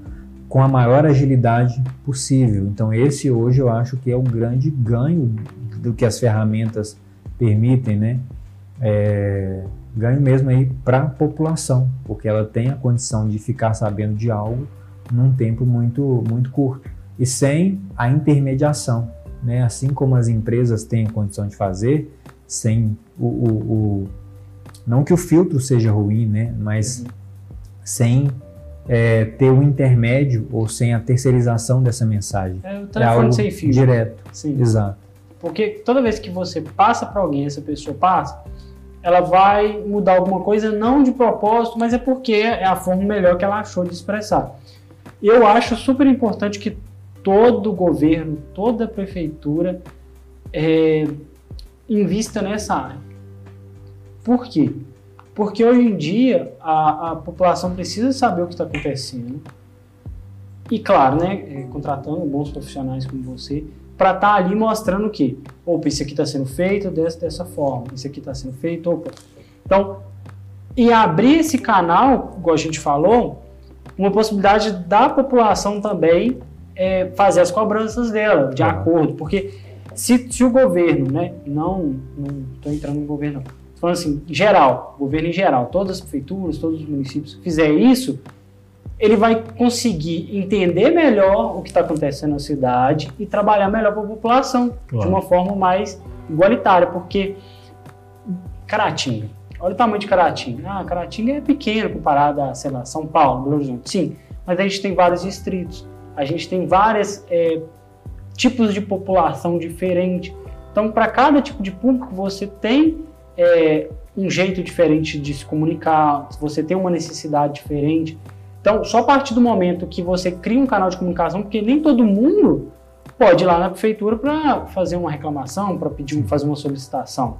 com a maior agilidade possível. Então, esse hoje eu acho que é o grande ganho do que as ferramentas permitem, né? É, ganho mesmo aí para a população, porque ela tem a condição de ficar sabendo de algo num tempo muito, muito curto e sem a intermediação, né? Assim como as empresas têm a condição de fazer, sem o, o, o não que o filtro seja ruim, né? Mas uhum. sem é, ter um intermédio ou sem a terceirização dessa mensagem. É o telefone é sem fio. Direto. Sim. Exato. Porque toda vez que você passa para alguém, essa pessoa passa, ela vai mudar alguma coisa, não de propósito, mas é porque é a forma melhor que ela achou de expressar. Eu acho super importante que todo governo, toda prefeitura é, invista nessa área. Por quê? Porque hoje em dia a, a população precisa saber o que está acontecendo. E claro, né, é, contratando bons profissionais como você, para estar tá ali mostrando o quê? Opa, isso aqui está sendo feito dessa, dessa forma, isso aqui está sendo feito, opa. Então, e abrir esse canal, igual a gente falou, uma possibilidade da população também é, fazer as cobranças dela, de acordo, porque se, se o governo, né, não estou entrando no governo, falando assim, geral, governo em geral, todas as prefeituras, todos os municípios fizer isso, ele vai conseguir entender melhor o que está acontecendo na cidade e trabalhar melhor para a população claro. de uma forma mais igualitária, porque Caratinga, olha o tamanho de Caratinga. Ah, Caratinga é pequeno comparado a, sei lá, São Paulo, Belo Horizonte, sim, mas a gente tem vários distritos, a gente tem vários é, tipos de população diferentes. Então, para cada tipo de público, você tem é, um jeito diferente de se comunicar, você tem uma necessidade diferente. Então, só a partir do momento que você cria um canal de comunicação, porque nem todo mundo pode ir lá na prefeitura para fazer uma reclamação, para pedir, fazer uma solicitação.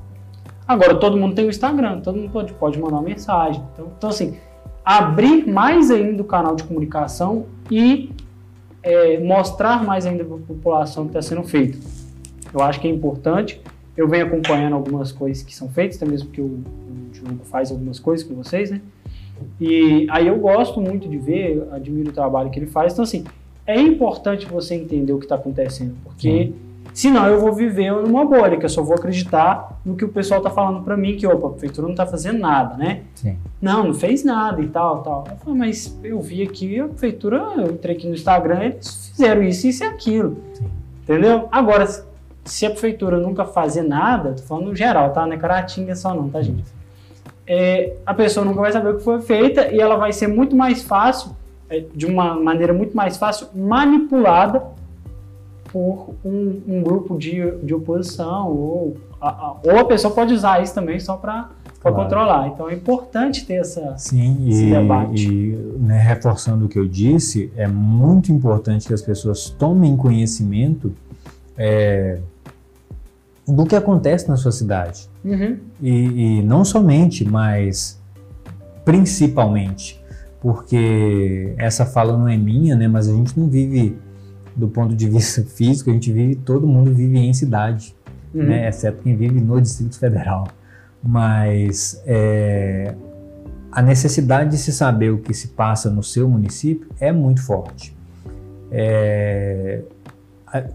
Agora, todo mundo tem o Instagram, todo mundo pode, pode mandar uma mensagem. Então, então, assim, abrir mais ainda o canal de comunicação e é, mostrar mais ainda para a população o que está sendo feito. Eu acho que é importante. Eu venho acompanhando algumas coisas que são feitas, até mesmo que o, o Diogo faz algumas coisas com vocês, né? E aí eu gosto muito de ver, admiro o trabalho que ele faz. Então, assim, é importante você entender o que está acontecendo, porque senão eu vou viver numa bolha, que eu só vou acreditar no que o pessoal está falando para mim, que opa, a prefeitura não está fazendo nada, né? Sim. Não, não fez nada e tal, tal. Eu falei, mas eu vi aqui a prefeitura, eu entrei aqui no Instagram, eles fizeram isso, isso e aquilo. Sim. Entendeu? Agora, se a prefeitura nunca fazer nada, tô falando geral, tá? Não é Caratinga só não, tá, gente? é, a pessoa nunca vai saber o que foi feita e ela vai ser muito mais fácil, é, de uma maneira muito mais fácil, manipulada por um, um grupo de, de oposição ou a, a, ou a pessoa pode usar isso também só para claro. controlar. Então é importante ter essa, Sim, esse e, debate. E né, reforçando o que eu disse, é muito importante que as pessoas tomem conhecimento é, do que acontece na sua cidade. Uhum. E, e não somente, mas principalmente, porque essa fala não é minha, né? Mas a gente não vive do ponto de vista físico, a gente vive, todo mundo vive em cidade, uhum. né? Exceto quem vive no Distrito Federal. Mas é, a necessidade de se saber o que se passa no seu município é muito forte. É,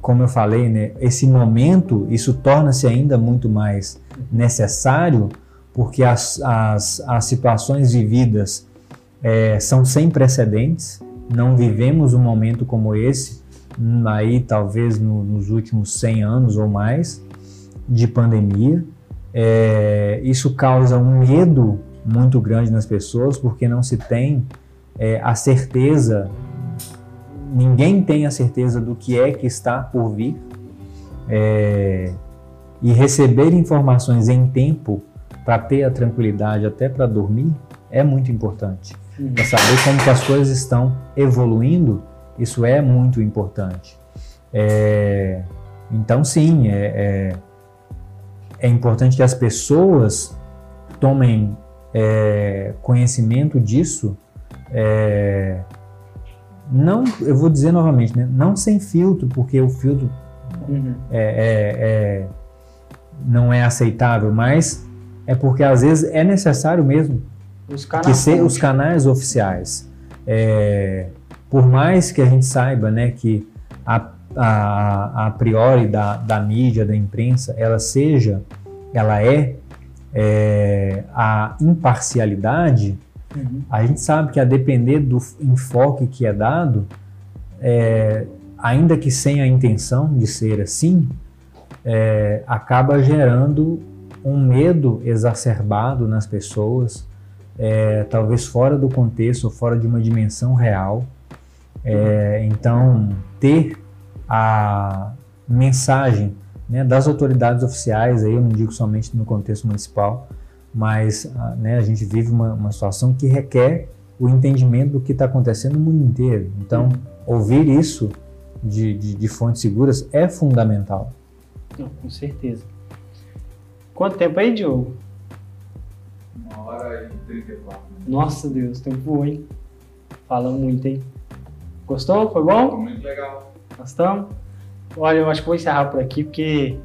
como eu falei, né, esse momento, isso torna-se ainda muito mais necessário, porque as, as, as situações vividas é, são sem precedentes, não vivemos um momento como esse, aí talvez no, nos últimos 100 anos ou mais, de pandemia. É, isso causa um medo muito grande nas pessoas, porque não se tem é, a certeza ninguém tem a certeza do que é que está por vir. É, e receber informações em tempo para ter a tranquilidade até para dormir é muito importante. Uhum. Para saber como que as coisas estão evoluindo, isso é muito importante. É, então, sim, é, é, é, importante que as pessoas tomem é, conhecimento disso é, não, eu vou dizer novamente, né? não sem filtro, porque o filtro uhum. é, é, é, não é aceitável, mas é porque às vezes é necessário mesmo os canais, que ser os canais oficiais. É, por mais que a gente saiba né, que a, a, a priori da, da mídia, da imprensa, ela seja, ela é, é a imparcialidade, Uhum. A gente sabe que a depender do enfoque que é dado, é, ainda que sem a intenção de ser assim, é, acaba gerando um medo exacerbado nas pessoas, é, talvez fora do contexto, fora de uma dimensão real. É, então, ter a mensagem né, das autoridades oficiais, aí eu não digo somente no contexto municipal, mas ah, né, a gente vive uma, uma, situação que requer o entendimento do que está acontecendo no mundo inteiro. Então, ouvir isso de, de, de, fontes seguras é fundamental. Não, com certeza. Quanto tempo aí, Diogo? Uma hora e 34. Nossa Deus, tempo voou, hein? Falando muito, hein? Gostou? Foi bom? Foi muito legal. Gostamos? Olha, eu acho que vou encerrar por aqui, porque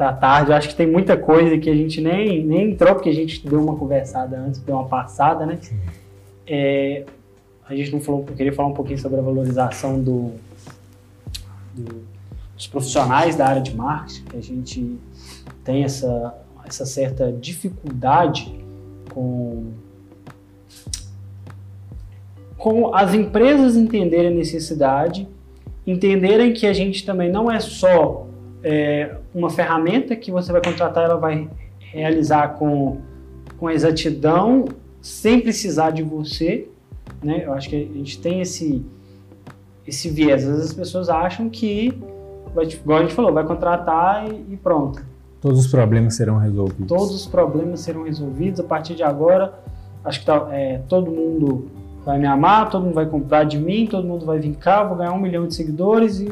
tá tarde. Eu acho que tem muita coisa que a gente nem, nem entrou, porque a gente deu uma conversada antes, deu uma passada, né? É, a gente não falou, eu queria falar um pouquinho sobre a valorização do, do, dos profissionais da área de marketing, que a gente tem essa, essa certa dificuldade com, com as empresas entenderem a necessidade, entenderem que a gente também não é só é, uma ferramenta que você vai contratar, ela vai realizar com, com exatidão, sem precisar de você. Né? Eu acho que a gente tem esse, esse viés. Às vezes as pessoas acham que, vai, igual a gente falou, vai contratar e, e pronto. Todos os problemas serão resolvidos. Todos os problemas serão resolvidos a partir de agora. Acho que tá, é, todo mundo vai me amar, todo mundo vai comprar de mim, todo mundo vai vir cá, vou ganhar um milhão de seguidores e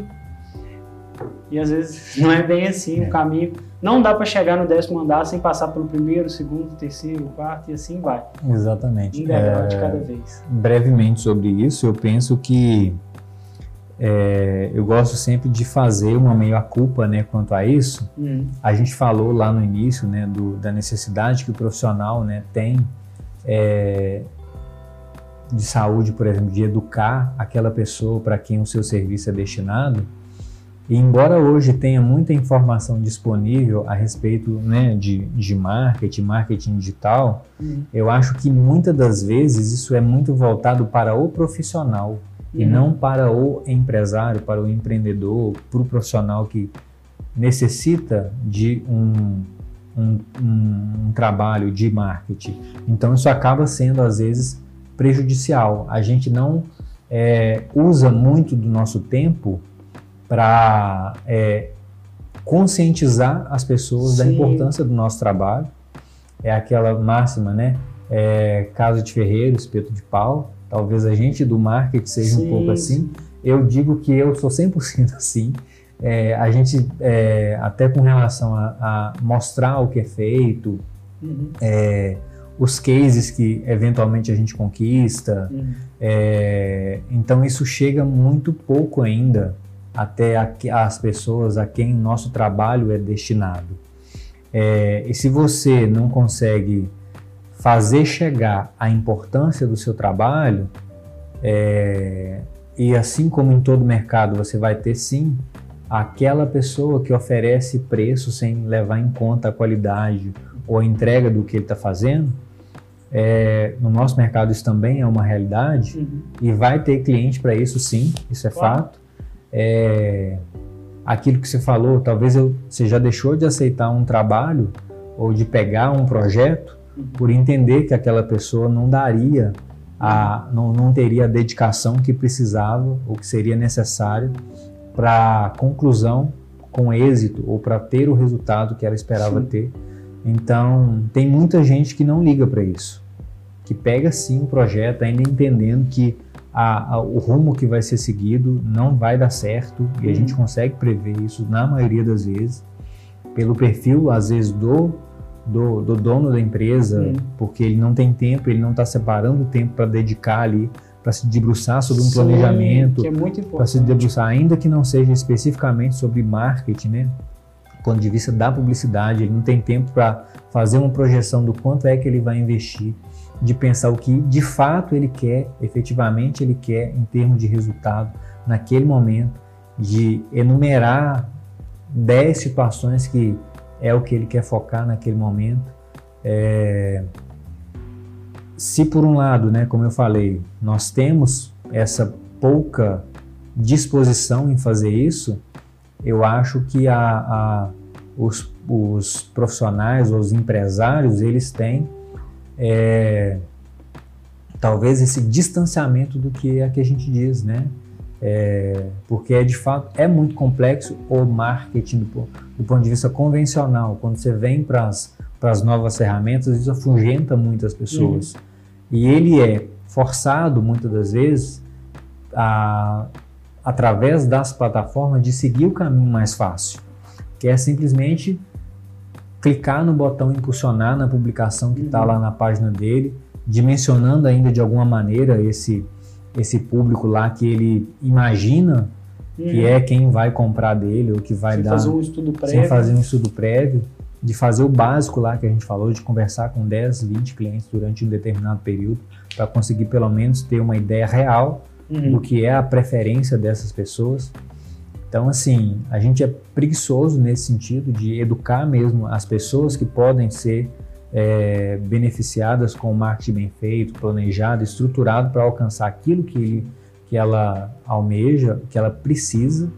e às vezes não é bem assim o caminho. Não dá para chegar no décimo andar sem passar pelo primeiro, segundo, terceiro, quarto e assim vai. Exatamente. Um degrau é, de cada vez. Brevemente sobre isso, eu penso que é, eu gosto sempre de fazer uma meio-culpa né, quanto a isso. Uhum. A gente falou lá no início né, do, da necessidade que o profissional né, tem é, de saúde, por exemplo, de educar aquela pessoa para quem o seu serviço é destinado. E embora hoje tenha muita informação disponível a respeito né, de, de marketing, marketing digital, uhum. eu acho que muitas das vezes isso é muito voltado para o profissional uhum. e não para o empresário, para o empreendedor, para o profissional que necessita de um, um, um, um trabalho de marketing. Então isso acaba sendo às vezes prejudicial. A gente não é, usa muito do nosso tempo para é, conscientizar as pessoas Sim. da importância do nosso trabalho. É aquela máxima, né? É, casa de ferreiro, espeto de pau. Talvez a gente do marketing seja Sim. um pouco assim. Eu digo que eu sou 100% assim. É, a gente, é, até com relação a, a, mostrar o que é feito, uhum. é, os cases que eventualmente a gente conquista. Uhum. É, então, isso chega muito pouco ainda até as pessoas a quem nosso trabalho é destinado. É, e se você não consegue fazer chegar a importância do seu trabalho, é, e assim como em todo mercado você vai ter sim aquela pessoa que oferece preço sem levar em conta a qualidade ou a entrega do que ele está fazendo, é, no nosso mercado isso também é uma realidade uhum. e vai ter cliente para isso sim, isso é claro. fato é, aquilo que você falou, talvez eu, você já deixou de aceitar um trabalho ou de pegar um projeto por entender que aquela pessoa não daria a, não, não teria a dedicação que precisava ou que seria necessária para conclusão com êxito ou para ter o resultado que ela esperava sim. ter. Então, tem muita gente que não liga para isso, que pega sim o projeto ainda entendendo que a, a, o rumo que vai ser seguido não vai dar certo e a gente uhum. consegue prever isso na maioria das vezes pelo perfil às vezes do do, do dono da empresa Sim. porque ele não tem tempo ele não está separando tempo para dedicar ali para se debruçar sobre um Sim, planejamento é para se debruçar ainda que não seja especificamente sobre marketing né do ponto de vista da publicidade ele não tem tempo para fazer uma projeção do quanto é que ele vai investir de pensar o que de fato ele quer, efetivamente ele quer em termos de resultado naquele momento, de enumerar 10 situações que é o que ele quer focar naquele momento. É... Se por um lado, né, como eu falei, nós temos essa pouca disposição em fazer isso, eu acho que a, a os, os profissionais, os empresários, eles têm é, talvez esse distanciamento do que é que a gente diz, né? É, porque é de fato é muito complexo o marketing do, do ponto de vista convencional. Quando você vem para as novas ferramentas, isso afugenta muitas pessoas. Uhum. E ele é forçado muitas das vezes a, através das plataformas de seguir o caminho mais fácil, que é simplesmente clicar no botão impulsionar na publicação que está uhum. lá na página dele, dimensionando ainda de alguma maneira esse, esse público lá que ele imagina uhum. que é quem vai comprar dele ou que vai sem dar. Fazer um estudo prévio. Sem fazer um estudo prévio, de fazer o básico lá que a gente falou, de conversar com 10, 20 clientes durante um determinado período, para conseguir pelo menos ter uma ideia real uhum. do que é a preferência dessas pessoas. Então, assim, a gente é preguiçoso nesse sentido de educar mesmo as pessoas que podem ser é, beneficiadas com o marketing bem feito, planejado, estruturado para alcançar aquilo que, que ela almeja, que ela precisa.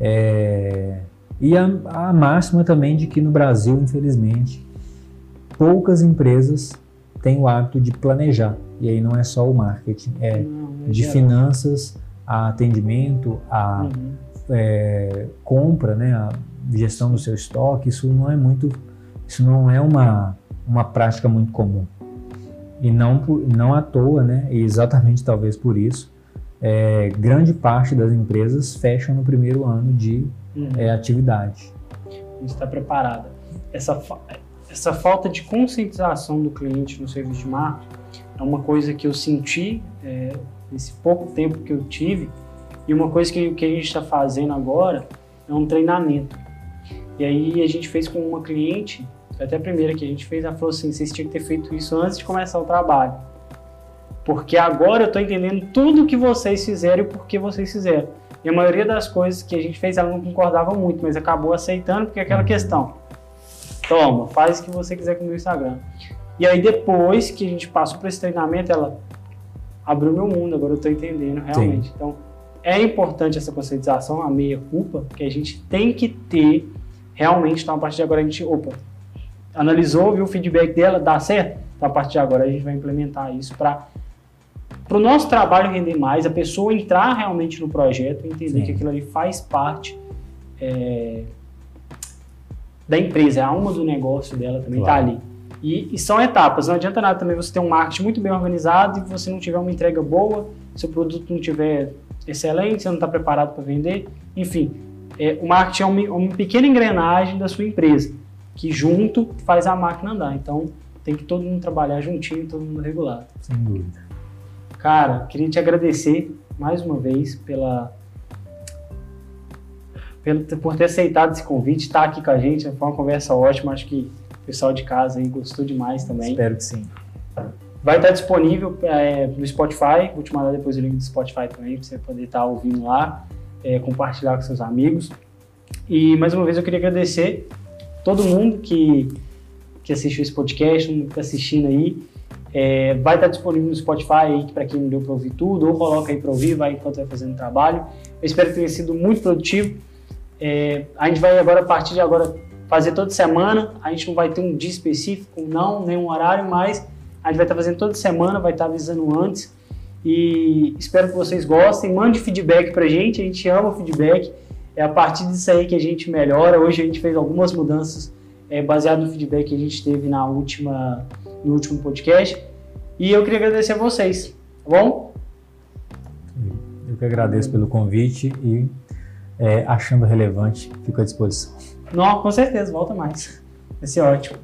É, e a, a máxima também de que no Brasil, infelizmente, poucas empresas têm o hábito de planejar. E aí não é só o marketing, é não, de geral. finanças a atendimento, a uhum. É, compra, né, a gestão do seu estoque. Isso não é muito, isso não é uma uma prática muito comum. E não, não à toa, né, e exatamente talvez por isso, é, grande parte das empresas fecham no primeiro ano de uhum. é, atividade. Está preparada. Essa, essa falta de conscientização do cliente no serviço de marketing é uma coisa que eu senti é, nesse pouco tempo que eu tive e uma coisa que, que a gente está fazendo agora é um treinamento. E aí a gente fez com uma cliente até a primeira que a gente fez, ela falou assim, vocês tinham que ter feito isso antes de começar o trabalho. Porque agora eu estou entendendo tudo que vocês fizeram e por que vocês fizeram. E a maioria das coisas que a gente fez, ela não concordava muito, mas acabou aceitando, porque é aquela questão. Toma, faz o que você quiser com o meu Instagram. E aí depois que a gente passou por esse treinamento, ela abriu meu mundo, agora eu estou entendendo realmente. Sim. Então, é importante essa conscientização, a meia culpa, que a gente tem que ter realmente, então a partir de agora a gente, opa, analisou, viu o feedback dela, dá certo? Então, a partir de agora a gente vai implementar isso para para o nosso trabalho render mais, a pessoa entrar realmente no projeto e entender Sim. que aquilo ali faz parte é, da empresa, é a alma do negócio dela também está ali. E, e, são etapas, não adianta nada também você ter um marketing muito bem organizado e você não tiver uma entrega boa, seu produto não tiver excelente, você não está preparado para vender, enfim, é, o marketing é uma, uma pequena engrenagem da sua empresa que junto faz a máquina andar. Então tem que todo mundo trabalhar juntinho, todo mundo regulado. Sem dúvida. Cara, queria te agradecer mais uma vez pela, pelo, por ter aceitado esse convite, estar tá aqui com a gente. Foi uma conversa ótima. Acho que o pessoal de casa aí gostou demais também. Espero que sim. Vai estar disponível é, no Spotify. Vou te mandar depois o link do Spotify também, para você poder estar ouvindo lá, é, compartilhar com seus amigos. E mais uma vez eu queria agradecer todo mundo que, que assistiu esse podcast, todo mundo que está assistindo aí. É, vai estar disponível no Spotify para quem não deu para ouvir tudo, ou coloca aí para ouvir, vai enquanto vai fazendo trabalho. Eu espero que tenha sido muito produtivo. É, a gente vai agora, a partir de agora, fazer toda semana. A gente não vai ter um dia específico, não, nem um horário, mas a gente vai estar fazendo toda semana, vai estar avisando antes. E espero que vocês gostem. Mande feedback pra gente, a gente ama o feedback. É a partir disso aí que a gente melhora. Hoje a gente fez algumas mudanças é, baseado no feedback que a gente teve na última, no último podcast. E eu queria agradecer a vocês, tá bom? Eu que agradeço pelo convite e é, achando relevante, fico à disposição. Não, com certeza, volta mais. Vai ser ótimo.